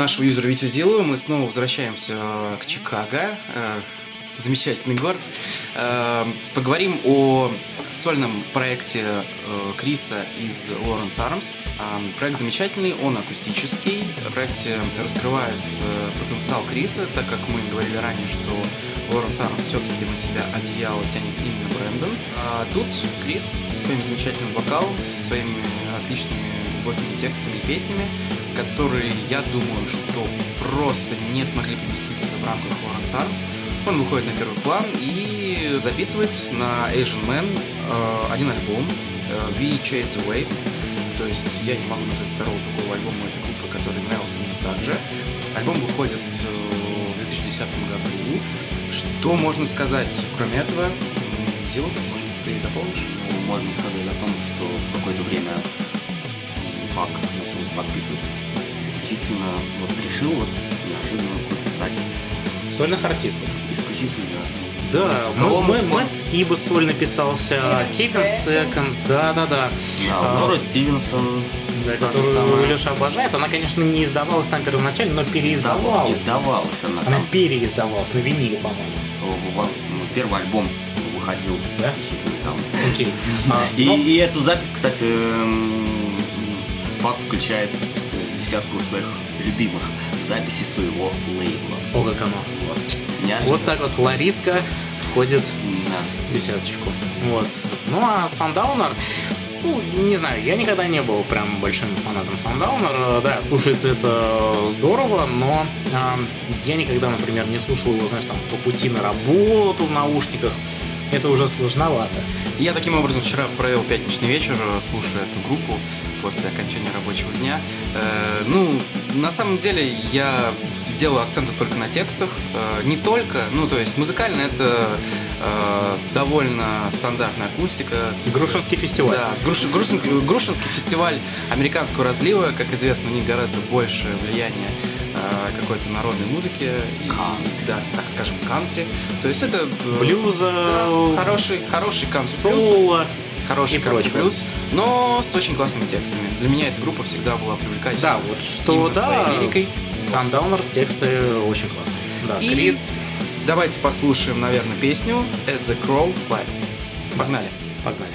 Витю Зилу мы снова возвращаемся э, к Чикаго. Э, Замечательный город. Э, Поговорим о сольном проекте Криса из Arms. Э, Проект замечательный, он акустический. В проекте раскрывается потенциал Криса, так как мы говорили ранее, что Lawrence Arms все-таки на себя одеяло тянет именно Брэндон. А тут Крис со своим замечательным вокалом, со своими отличными глубокими текстами и песнями, которые, я думаю, что просто не смогли поместиться в рамках Lawrence Arms. Он выходит на первый план и записывает на Asian Man э, один альбом э, We Chase the Waves. То есть я не могу назвать второго такого альбома этой группы, который нравился мне также. Альбом выходит э, в 2010 году. Что можно сказать, кроме этого? Зилов, может, ты дополнишь? Ну, можно сказать о том, что в какое-то время Пак начал подписываться исключительно, вот решил вот неожиданно подписать Сольных артистов. исключительно, Да, Кого мы смотрим? Мэтт Скиба сольно писался, Кевин Секонд. Секонд, да-да-да. да, А, Нора Стивенсон, Да, которую самое. Леша обожает. Она, конечно, не издавалась там первоначально, но переиздавалась. Издавалась она Она там. переиздавалась на виниле, по-моему. ну, Первый альбом выходил Да? исключительно там. Окей. А, И, ну, и эту запись, кстати, эм, Пак включает десятку своих любимых записей своего лейбла. О, как оно. Вот. Неожиданно. Вот так вот Лариска входит Да. в десяточку. Вот. Ну, а Сандаунер, ну, не знаю, я никогда не был прям большим фанатом Сандаунер. Да, слушается это здорово, но а, я никогда, например, не слушал его, знаешь, там, по пути на работу в наушниках. Это уже сложновато. Я таким образом вчера провел пятничный вечер, э, слушая эту группу после окончания рабочего дня. Э, ну, на самом деле я сделаю акценты только на текстах. Э, не только, ну, то есть музыкально это э, довольно стандартная акустика. с- Грушинский фестиваль. Да, Груш- Грушин- Грушинский фестиваль американского разлива. Как известно, у них гораздо больше влияния э, какой-то народной музыки. И, Кантри. Да, так скажем, кантри. То есть это... э, Блюза, да, хороший, хороший кантри соло. Хороший и прочего. плюс, но с очень классными текстами. Для меня эта группа всегда была привлекательна. Да, вот что, да, своей лирикой. Сандаунер, тексты очень классные. Да, И Крис, давайте послушаем, наверное, песню As the Crow Flies. Погнали. погнали.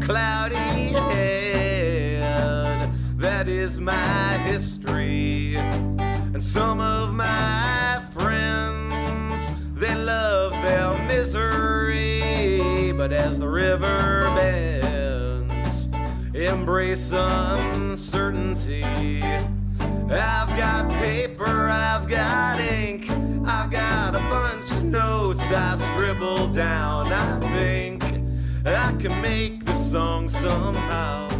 Cloudy head, that is my history. And some of my friends, they love their misery. But as the river bends, embrace uncertainty. I've got paper, I've got ink, I've got a bunch of notes I scribbled down. I think I can make song somehow.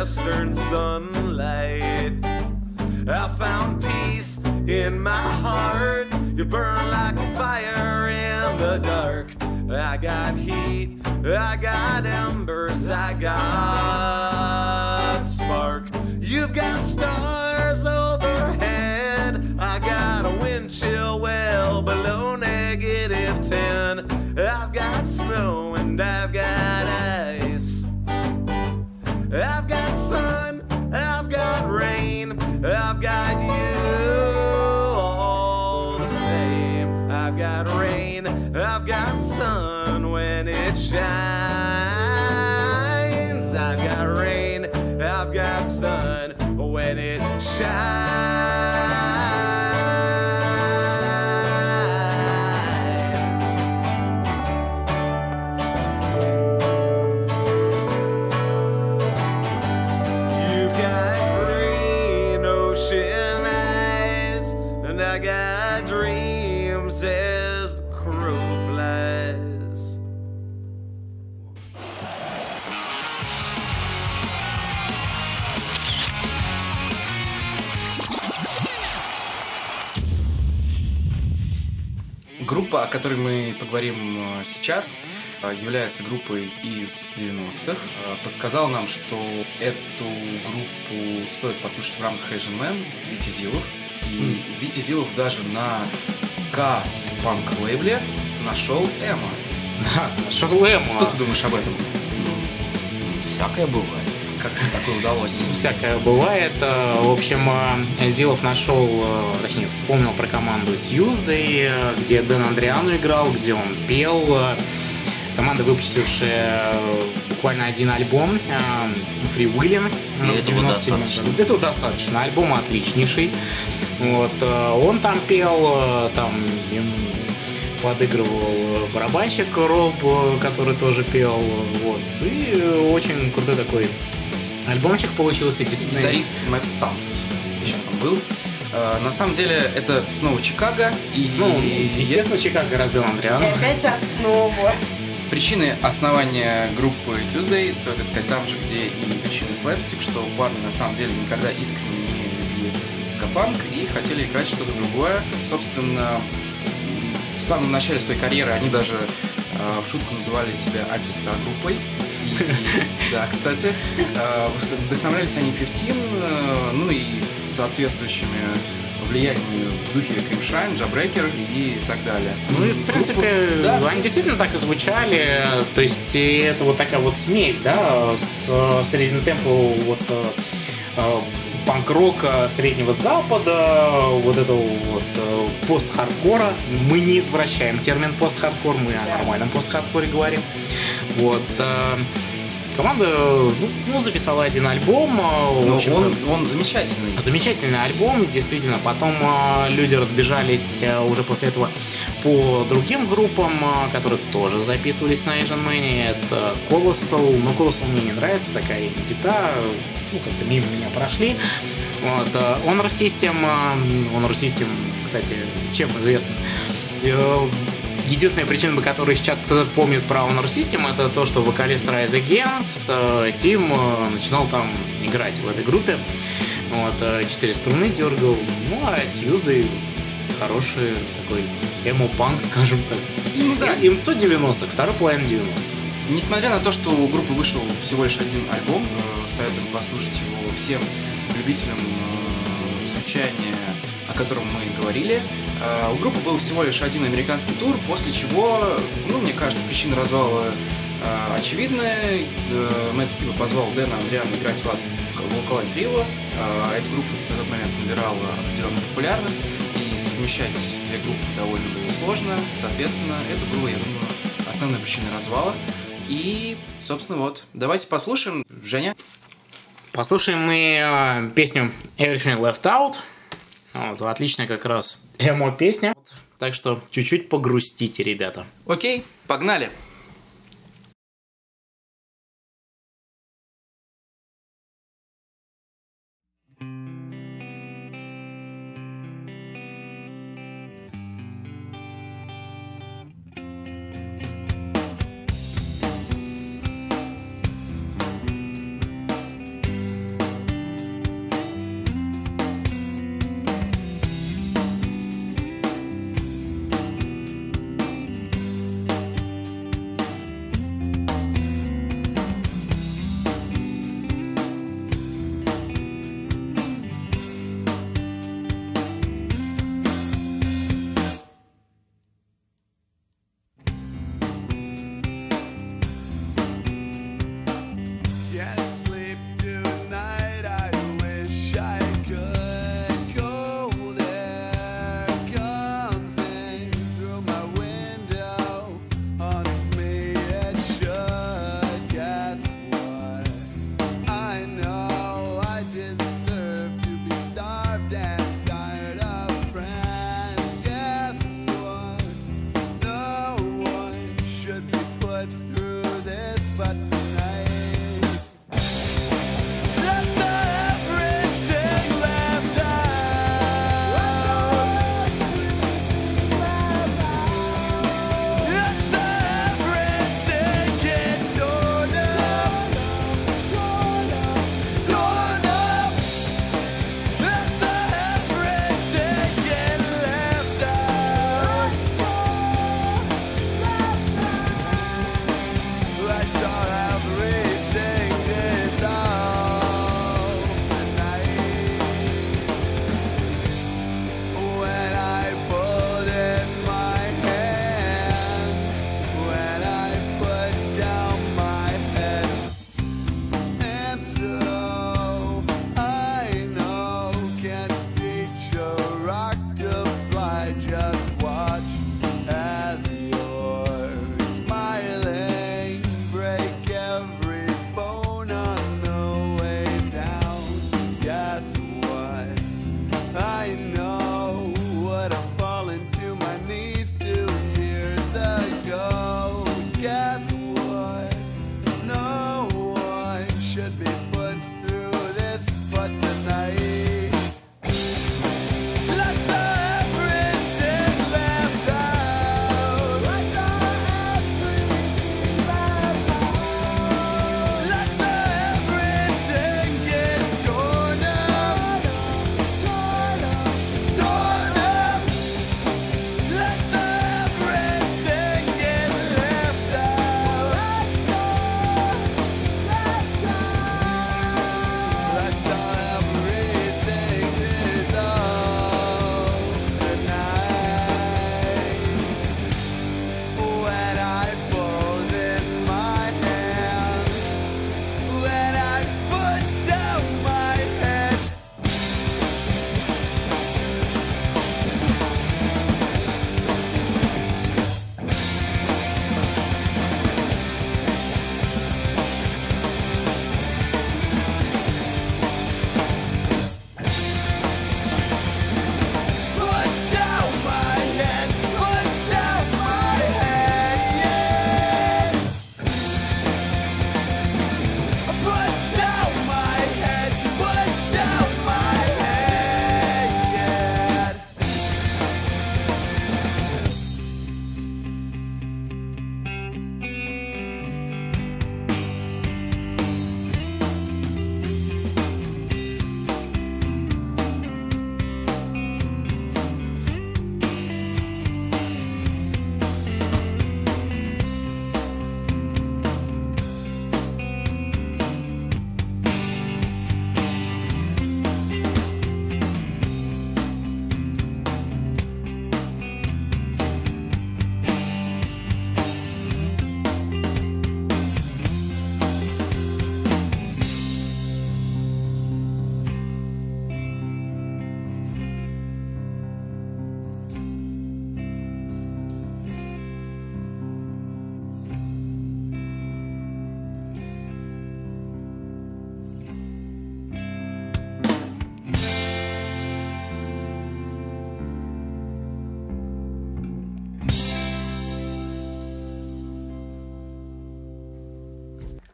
Midwestern sunlight. I found peace in my heart. You burn like a fire in the dark. I got heat, I got embers, I got spark. You've got stars overhead. I got a wind chill well below negative 10. I've got snow and I've got ice. I've got sun, I've got rain, I've got you all the same. I've got rain, I've got sun when it shines. I've got rain, I've got sun when it shines. Группа, о которой мы поговорим э, сейчас, э, является группой из 90-х. Э, Подсказал нам, что эту группу стоит послушать в рамках Asian Man Витя Зилов. И Витя Зилов даже на ска-панк лейбле нашел Эма. Да, нашел Эму. Что ты думаешь об этом? Всякое бывает. Как тебе такое удалось? Всякое бывает. Э, В общем, э, Зилов нашел, э, точнее, вспомнил про команду Tuesday, где Дэн Андриану играл, где он пел. Команда, выпустившая буквально один альбом, Free Willing. И этого достаточно. Этого достаточно. Альбом отличнейший. Вот, он там пел, там подыгрывал барабанщик Роб, который тоже пел. Вот. И очень крутой такой альбомчик получился. Действительно, Гитарист Мэтт Стампс еще там был. Э, На самом деле это снова Чикаго. И Ну, естественно, Чикаго гораздо И Андриан. опять основа. Причины основания группы Tuesday стоит искать там же, где и причины слэпстик, что парни на самом деле никогда искренне не любили скапанк и хотели играть что-то другое. Собственно, в самом начале своей карьеры они даже э, в шутку называли себя антиска-группой. Да, кстати, э, вдохновлялись они 15, э, ну и соответствующими влияниями в духе Crimpshrine, Jawbreaker и так далее. Ну и, в Группу- принципе, да, они действительно так и звучали. То есть это вот такая вот смесь, да, с э, средним темпом вот панк-рока Среднего Запада, вот этого вот пост-хардкора. Мы не извращаем термин пост-хардкор, мы о нормальном пост-хардкоре говорим. Вот. Э, Команда ну, ну, записала один альбом. э, в Ну, он, он замечательный. Замечательный альбом, действительно. Потом э, люди разбежались э, уже после этого по другим группам, э, которые тоже записывались на Asian Man. Это Colossal. Но Colossal мне не нравится, такая гита. Ну, как-то мимо меня прошли. Вот. э, Honor System. э, Honor System, кстати, чем известен? Э, Единственная причина, по которой сейчас кто-то помнит про Honor System, это то, что вокалист Rise Against, э, Тим, э, начинал там играть в этой группе. Вот, э, четыре струны дергал. Ну, а Tuesday хороший такой эмо-панк, скажем так. Ну да. И- Имцо 90-х, второй половина 90-х. Несмотря на то, что у группы вышел всего лишь один альбом, э, советуем послушать его всем любителям э, звучания, котором мы говорили. Э, У группы был всего лишь один американский тур, после чего, ну, мне кажется, причина развала э, очевидная. Э, Мэтт Скиба позвал Дэна Андриана играть в Волкалайн Трио. Эта группа на тот момент набирала определенную популярность, и совмещать две группы довольно было сложно. Соответственно, это было, я думаю, основной причиной развала. И, собственно, вот. Давайте послушаем. Женя? Послушаем мы песню Everything Left Out. Вот, отличная как раз эмо-песня. Так что чуть-чуть погрустите, ребята. Окей, погнали.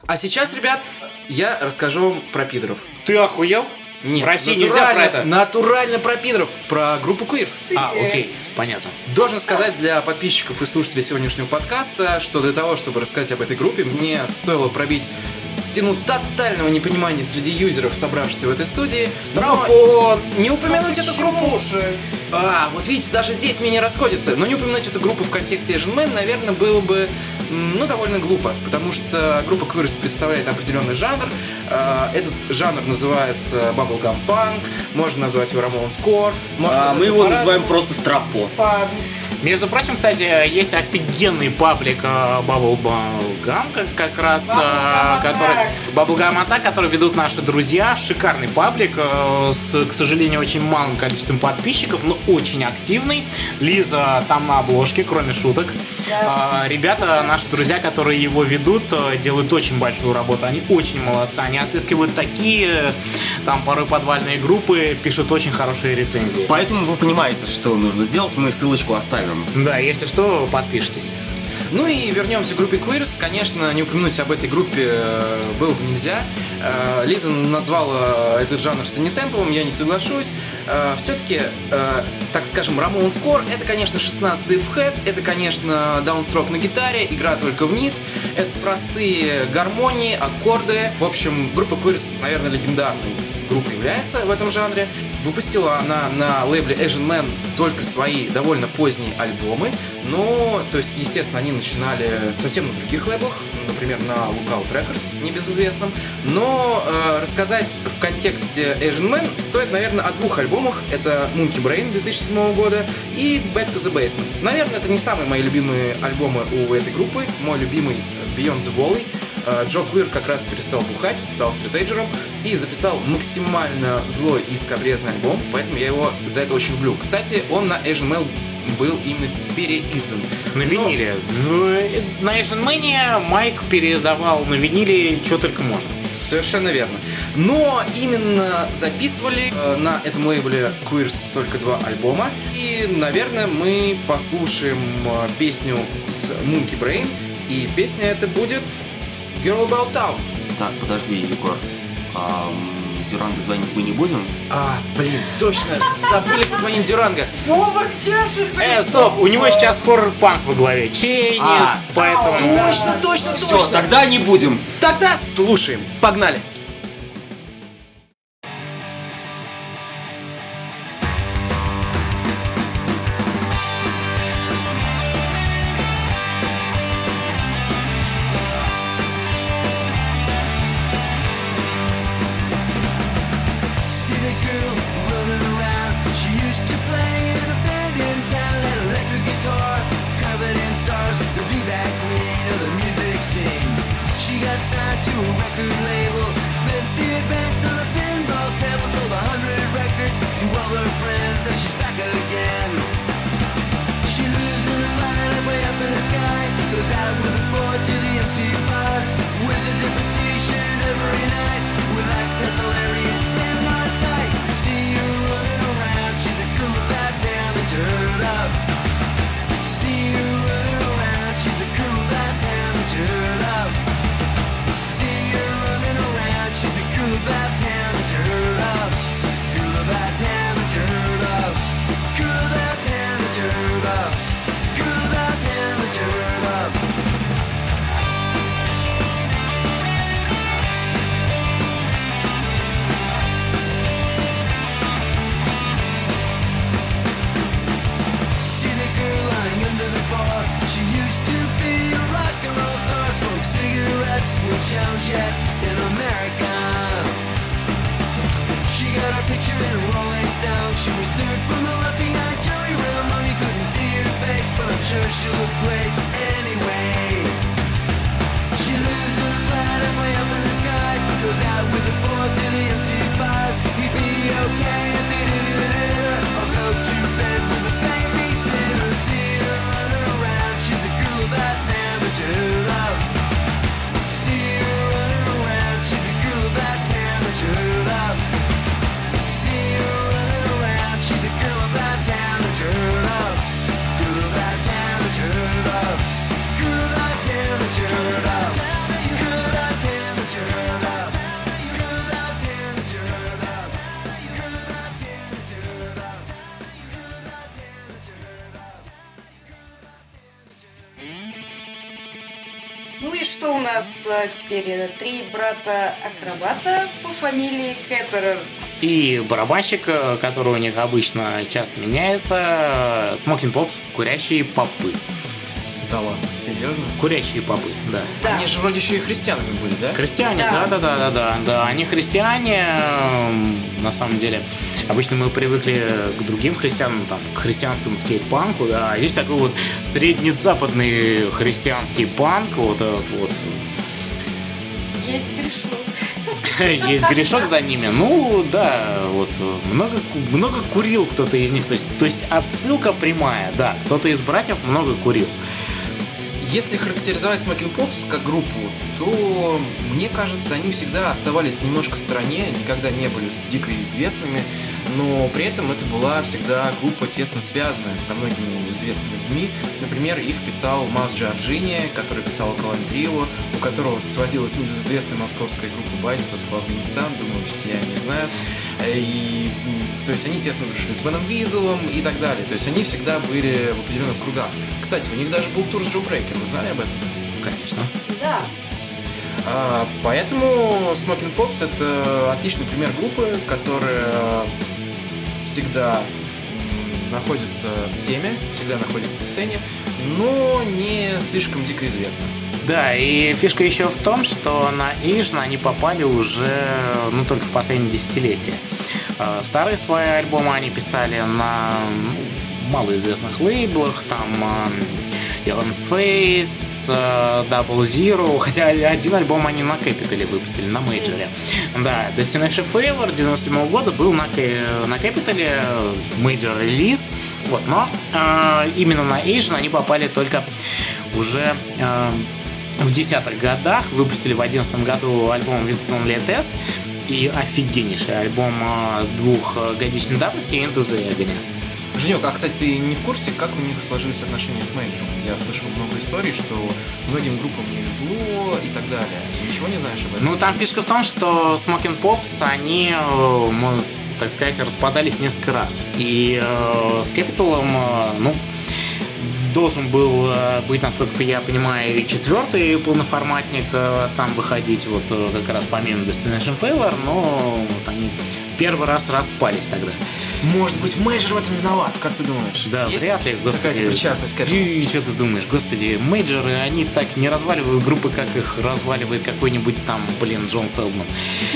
А сейчас, ребят, я расскажу вам про пидоров. Ты охуел? Нет, В России нельзя про натурально- это? Натурально про пидоров, про группу Queers. А, окей, понятно. Должен сказать для подписчиков и слушателей сегодняшнего подкаста, что для того, чтобы рассказать об этой группе, мне стоило пробить стену тотального непонимания среди юзеров, собравшихся в этой студии. Но не упомянуть эту группу. А, вот видите, даже здесь мнения расходятся. Но не упомянуть эту группу в контексте Asian Man, наверное, было бы, ну, довольно глупо. Потому что группа Queers представляет определенный жанр. А, Этот жанр называется Bubblegum Punk, можно назвать его Ramones Core. можно А мы его называем просто стропо. Между прочим, кстати, есть офигенный паблик э, Bubblegum, как, как раз, э, Bubblegum который. Bubblegum Attack, который ведут наши друзья. Шикарный паблик э, с, к сожалению, очень малым количеством подписчиков, но очень активный. Лиза там на обложке, кроме шуток. А, Ребята, наши друзья, которые его ведут, делают очень большую работу. Они очень молодцы. Они отыскивают такие, там порой подвальные группы, пишут очень хорошие рецензии. Поэтому вы понимаете, что нужно сделать, мы ссылочку оставим. Да, если что, подпишитесь. Ну и вернемся к группе Queers. Конечно, не упомянуть об этой группе э, было бы нельзя. Э, Лиза назвала этот жанр санитемповым, я не соглашусь. Все-таки, так скажем, Ramones Core это, конечно, 16-й в хэт, это, конечно, даунстрок на гитаре, игра только вниз, это простые гармонии, аккорды. В общем, группа Queers, наверное, легендарной группой является в этом жанре. Выпустила она на лейбле Asian Man только свои довольно поздние альбомы, но, то есть, естественно, они начинали совсем на других лейблах, например, на Lookout Records, небезызвестном. Но э, рассказать в контексте Asian Man стоит, наверное, о двух альбомах. Это Monkey Brain 2007 года и Back to the Basement. Наверное, это не самые мои любимые альбомы у этой группы. Мой любимый Beyond the Wall. Э, Джо Квир как раз перестал бухать, стал стритэйджером и записал максимально злой и скобрезный альбом, поэтому я его за это очень люблю. Кстати, он на Asian Mail был именно переиздан. На виниле. В- на Asian Mania Майк переиздавал на виниле что только можно. Совершенно верно. Но именно записывали э, на этом лейбле Queers только два альбома. И, наверное, мы послушаем э, песню с Monkey Brain. И песня это будет Girl About Town. Так, подожди, Егор. А, м, Дюранго звонить мы не будем? А, блин, точно, забыли позвонить Дюранго. Вова, где же ты? Э, стоп, у него сейчас хоррор-панк во главе. Чейнис, А, поэтому... Точно, точно, Все, точно. тогда не будем. Тогда слушаем. Погнали. Что у нас а, теперь? Это Три брата-акробата по фамилии Кеттерер. И барабанщик, э, который у них обычно часто меняется, Смокин Попс, курящие попы. Да ладно, серьезно? Курящие попы, да. Да. Они же вроде еще и христианами были, да? Христиане, Да. да, да, да, да, да, да. Они христиане, эм, на самом деле. Обычно мы привыкли к другим христианам, там, к христианскому скейт-панку, да. А здесь такой вот среднезападный христианский панк, вот этот вот. Есть грешок. Есть грешок за ними. Ну, да, вот много, ку- много курил кто-то из них. То есть, то есть отсылка прямая, да. Кто-то из братьев много курил. Если характеризовать Smoking Pops как группу, то мне кажется, они всегда оставались немножко в стороне, никогда не были дико известными, но при этом это была всегда группа тесно связанная со многими известными людьми. Например, их писал Мас Джорджини, который писал Калан Трио, у которого сводилась небезызвестная московская группа Байспас в Афганистан, думаю, все они знают. И, м, то есть они тесно дружили с Беном Визелом и так далее. То есть они всегда были в определенных кругах. Кстати, у них даже был тур с Джо Брейкер, вы знали об этом? Конечно. Да. А, поэтому Smoking Pops это отличный пример группы, которая всегда находится в теме, всегда находится в сцене, но не слишком дико известна. Да, и фишка еще в том, что на Asian они попали уже, ну, только в последние десятилетия. Э, Старые свои альбомы они писали на ну, малоизвестных лейблах, там э, Ellen's Face, э, Double Zero, хотя один альбом они на Capital выпустили, на мейджоре. Да, Destination Failure 97 года был на, на Capitol, major релиз, вот, но э, именно на Asian они попали только уже э, в десятых годах, выпустили в одиннадцатом году альбом This Is Only a Test и офигеннейший альбом э, двухгодичной давности Into the Agony. Женек, а, кстати, ты не в курсе, как у них сложились отношения с менеджером? Я слышал много историй, что многим группам не везло и так далее. Ничего не знаешь об этом? Ну, там фишка в том, что Smoking Pops, они, э, так сказать, распадались несколько раз. И э, с Capital, э, ну, должен был э, быть, насколько я понимаю, и четвертый полноформатник э, там выходить, вот э, как раз помимо Destination Failure, но вот они первый раз распались тогда. Может быть, менеджер в этом виноват, как ты думаешь? Да, Есть вряд ли, господи. какая-то причастность к этому? И что ты думаешь, господи, мейджоры, они так не разваливают группы, как их разваливает какой-нибудь там, блин, Джон Фелдман.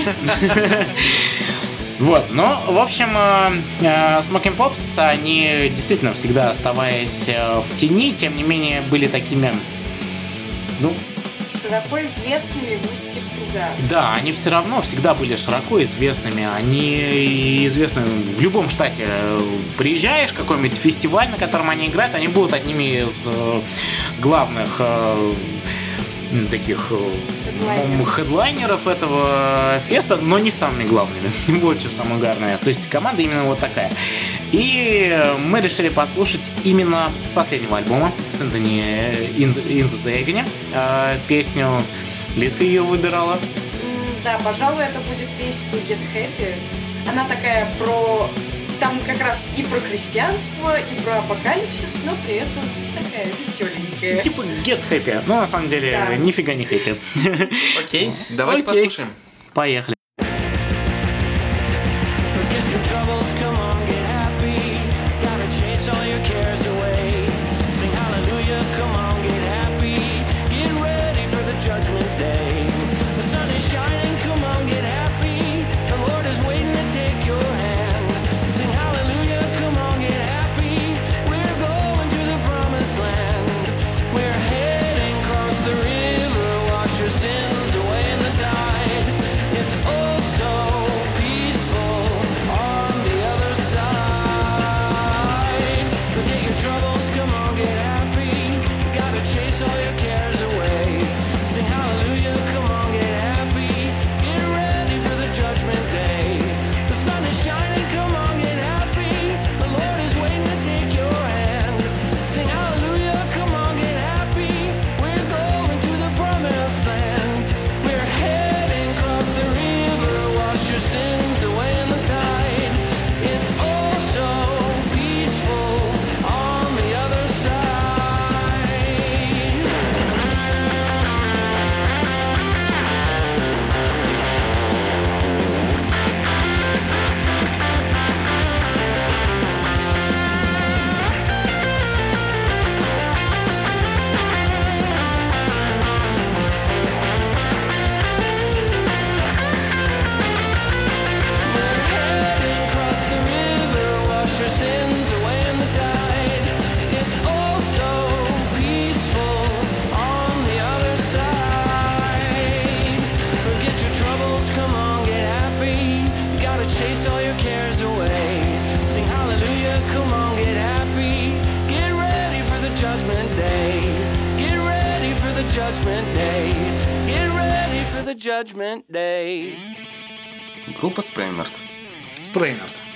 Вот, но, в общем, э, э, Smoking Pops, они действительно всегда оставаясь э, в тени, тем не менее, были такими, ну, Широко известными в узких кругах. да, они все равно всегда были широко известными. Они известны в любом штате. Приезжаешь, какой-нибудь фестиваль, на котором они играют, они будут одними из главных таких хедлайнеров этого феста, но не самыми главными. Вот что самое главное. То есть команда именно вот такая. И мы решили послушать именно с последнего альбома, с Энтони Into э, песню Лизка ее выбирала. Да, пожалуй, это будет песня Get Happy. Она такая про... Там как раз и про христианство, и про апокалипсис, но при этом такая веселенькая. Типа Get Happy. Но на самом деле Да. нифига не хэппи. Окей, давайте послушаем. Поехали.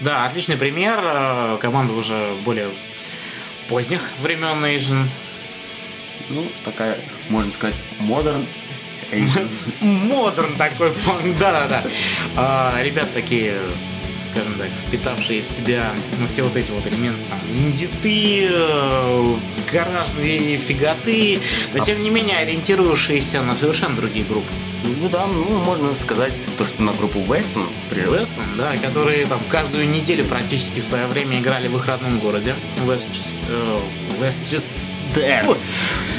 Да, отличный пример. Э, Команда уже более поздних времен Asian. Ну, такая, можно сказать, модерн Asian. Модерн такой. Да-да-да. А, Ребят такие, скажем так, впитавшие в себя ну, все вот эти вот элементы, там, индиты, э, гаражные фиготы, но тем не менее ориентировавшиеся на совершенно другие группы. Ну да, ну можно сказать, то, что на группу Western при- Вестон, да, которые там каждую неделю практически в свое время играли в их родном городе. Да, Фу.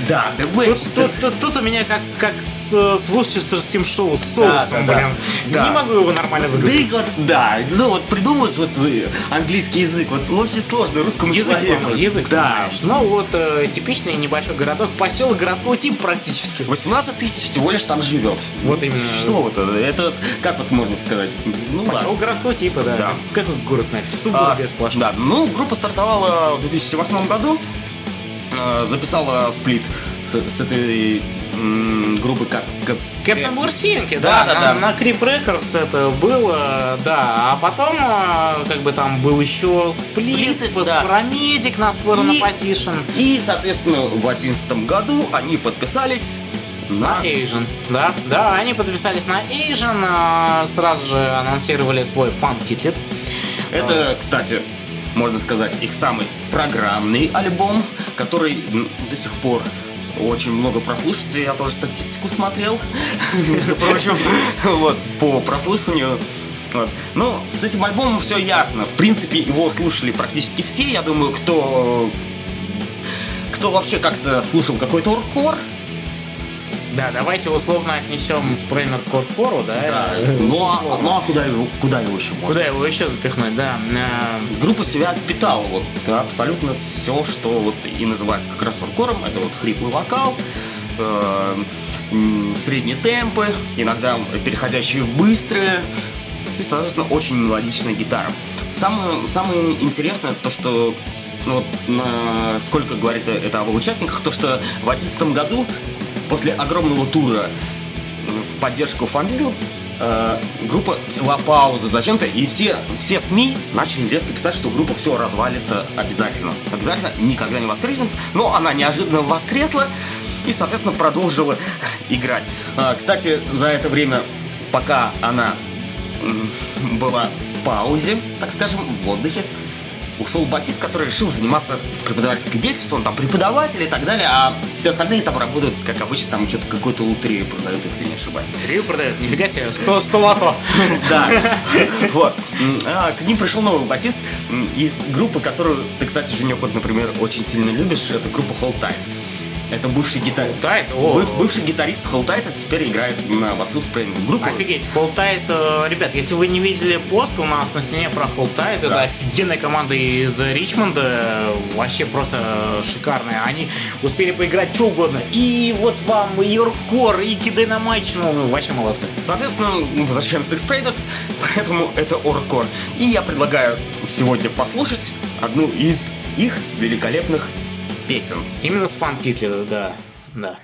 Да, да, Тут, Westchester. тут- тут- тут у меня как, как с, с Worcesterским шоу с соусом, да, да. блин. Да. Не могу его нормально Да, выговорить. вот, да, ну вот придумать вот э, английский язык, вот очень сложно русскому Язык человеку. сломаешь, язык да. сломаешь. Ну вот э, типичный небольшой городок, поселок городского типа практически. 18 тысяч всего лишь там живет. Вот именно. Что вот это? Это вот, как вот можно сказать? Ну, Поселок ладно. городского типа, да. Да. Как вот город нафиг, А, субурбия сплошная. да, ну, группа стартовала в 2008 году, записала сплит с, с этой группы как... Captain, We're Sinking, Да, да, да, на, да. на Creep Records это было, да, а потом э, как бы там был еще сплит, Сплит, да. Парамедик на Square of Opposition. И, соответственно, в 2011 году они подписались на... На Asian, да, да, они подписались на Asian, а, сразу же анонсировали свой Funtitled. Это, кстати, можно сказать, их самый программный альбом, который до сих пор очень много прослушивается. Я тоже статистику смотрел, между прочим, вот, по прослушиванию. Вот. Ну, с этим альбомом все ясно. В принципе, его слушали практически все. Я думаю, кто кто вообще как-то слушал какой-то оркор, Да, давайте условно отнесем Спрейнер Код Фору, да? э, ну, а, ну а куда его, куда его еще можно? Куда его еще запихнуть, да? Э, Группа себя впитала вот абсолютно все, что вот и называется как раз оркором. Это вот хриплый вокал, э, средние темпы, иногда переходящие в быстрые, и, соответственно, очень мелодичная гитара. Самое, самое интересное то, что ну, вот, на- сколько говорит это об участниках, то, что в 2011 году, после огромного тура в поддержку фанзилов, э, группа взяла паузу зачем-то, и все, все СМИ начали резко писать, что группа все развалится обязательно. Обязательно никогда не воскреснет, но она неожиданно воскресла и, соответственно, продолжила играть. А, Кстати, за это время, пока она была в паузе, так скажем, в отдыхе, ушел басист, который решил заниматься преподавательской деятельностью, он там преподаватель и так далее, а все остальные там работают, как обычно, там что-то какую-то лотерею продают, если не ошибаюсь. Рил продает, нифига себе, 100, 100 лото. Да. Вот. А, К ним пришел новый басист из группы, которую ты, кстати, Женек, вот, например, очень сильно любишь. Это группа Hold Tight. Это бывший гитарист. Tight? О. Бывший гитарист Tight, а теперь играет на басу Спрейн. Группа Офигеть, Tight, э, ребят, если вы не видели пост у нас на стене про Hold Tight, это офигенная команда из Ричмонда, э, вообще просто шикарная. Они успели поиграть что угодно. И вот вам и Юркор, и Кидайнамайч, ну, вообще молодцы. Соответственно, мы возвращаемся к Спрейдерс, поэтому это Оркор. И я предлагаю сегодня послушать одну из их великолепных песен. Именно с фан-титлера, да, да.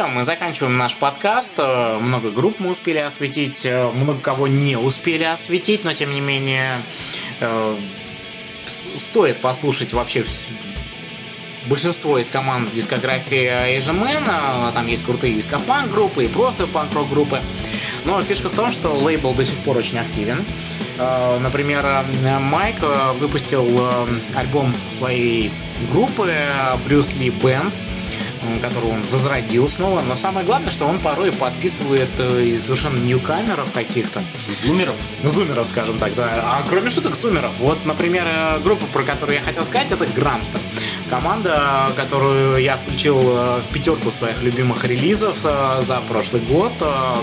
Все, мы заканчиваем наш подкаст. Э, Много групп мы успели осветить, э, много кого не успели осветить, но тем не менее э, стоит послушать вообще большинство из команд с дискографии Asian Man. Э, Там есть крутые дископанк группы и просто панк-рок группы. Но фишка в том, что лейбл до сих пор очень активен. Например, Майк выпустил альбом своей группы Брюс Ли Бенд, которую он возродил снова. Но самое главное, что он порой подписывает э, и совершенно ньюкамеров каких-то. Зумеров? Зумеров, скажем так, да. А кроме шуток, Зумеров. Вот, например, э, группа, про которую я хотел сказать, это Грамстер. Команда, которую я включил э, в пятерку своих любимых релизов за прошлый год.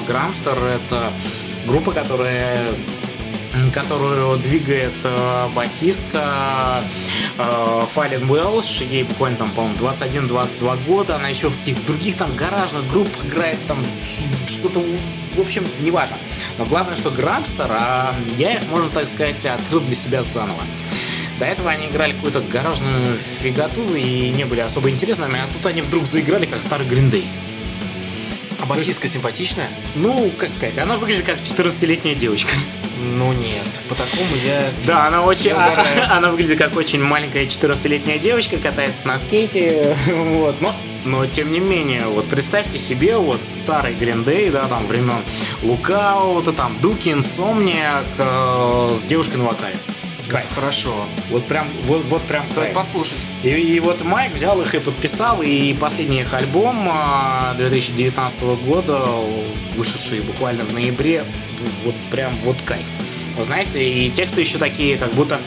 Грамстер — это группа, которая которую двигает э, басистка э, Фален Уэлш. Ей буквально там, по-моему, 21-22 года. Она еще в каких-то других там гаражных группах играет, там что-то, в общем, неважно. Но главное, что Грамстер, а я их, можно так сказать, открыл для себя заново. До этого они играли какую-то гаражную фиготу и не были особо интересными, а тут они вдруг заиграли как старый Гриндей. А басистка симпатичная? Ну, как сказать, она выглядит как 14-летняя девочка. Ну нет, по такому я... Да, она очень, а- она выглядит как очень маленькая 14-летняя девочка, катается на скейте, вот, но, но тем не менее, вот представьте себе вот старый Гриндей, да, там времен Лукаута, там Дуки, Инсомния с девушкой на вокале. Кайф. Хорошо. Вот прям, вот, вот прям Стоит кайф. послушать. И, и вот Майк взял их и подписал, и последний их альбом а, 2019 года, вышедший буквально в ноябре, вот прям вот кайф. Вы знаете, и тексты еще такие, как будто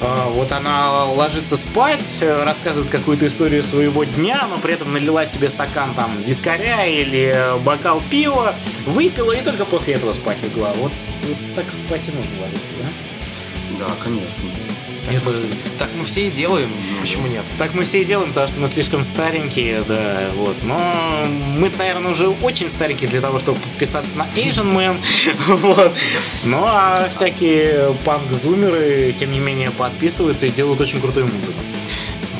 а, вот она ложится спать, э, рассказывает какую-то историю своего дня, но при этом налила себе стакан там вискаря или бокал пива, выпила и только после этого спать легла. Вот, вот так спать и нужно ложиться, да? Да, конечно. Так, Это- мы, так мы все и делаем, почему нет? Так мы все и делаем, потому что мы слишком старенькие, да, вот. Но мы, наверное, уже очень старенькие для того, чтобы подписаться на Asian Man, вот. Ну, а всякие панк-зумеры, тем не менее, подписываются и делают очень крутую музыку.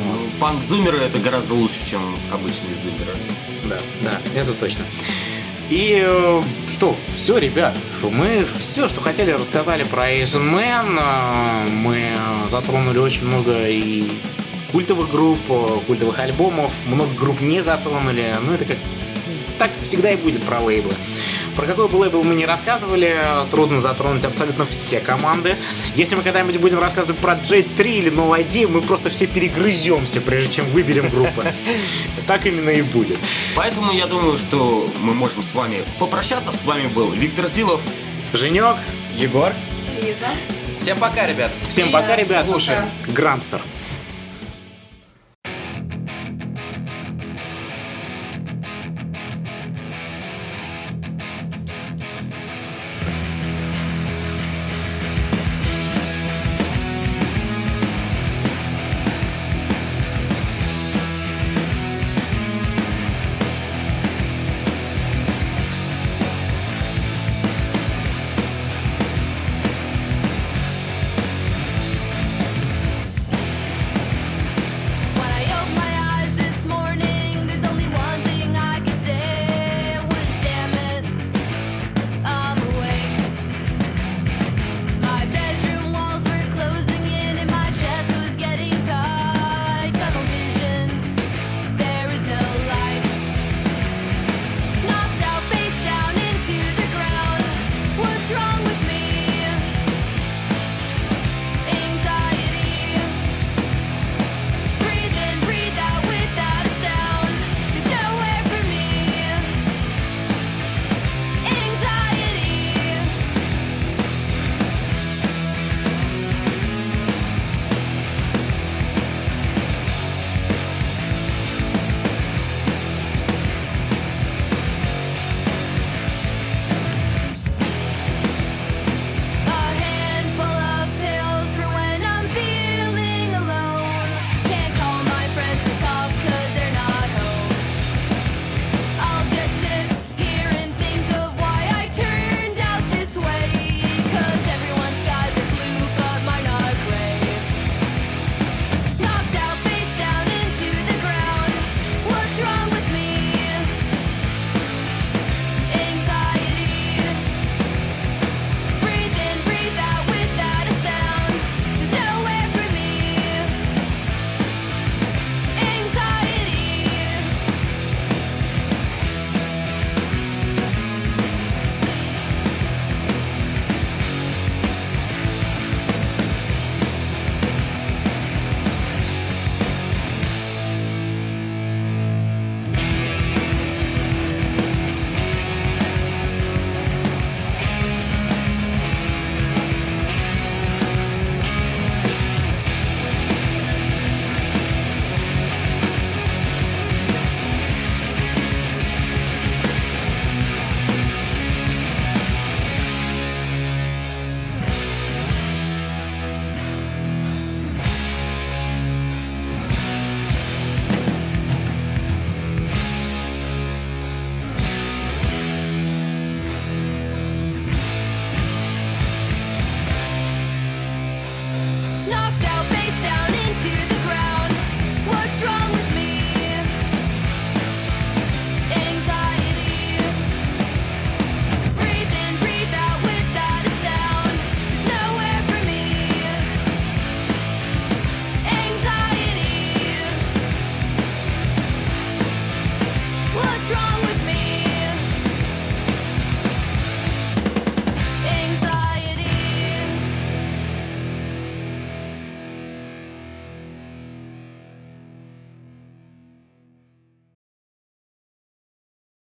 Ну, Панк-зумеры это гораздо лучше, чем обычные зумеры. Да, да, это точно. И э, что, все, ребят, мы все, что хотели, рассказали про Asian Man. Э, Мы затронули очень много и культовых групп, э, культовых альбомов, много групп не затронули. Ну, это как так всегда и будет про лейблы. Про какой бы лейбл мы не рассказывали, трудно затронуть абсолютно все команды. Если мы когда-нибудь будем рассказывать про J3 или No ID, мы просто все перегрыземся, прежде чем выберем группы. Так именно и будет. Поэтому я думаю, что мы можем с вами попрощаться. С вами был Виктор Зилов. Женек, Егор, Лиза. всем пока, ребят. всем пока, ребят. Слушаем. Грамстер.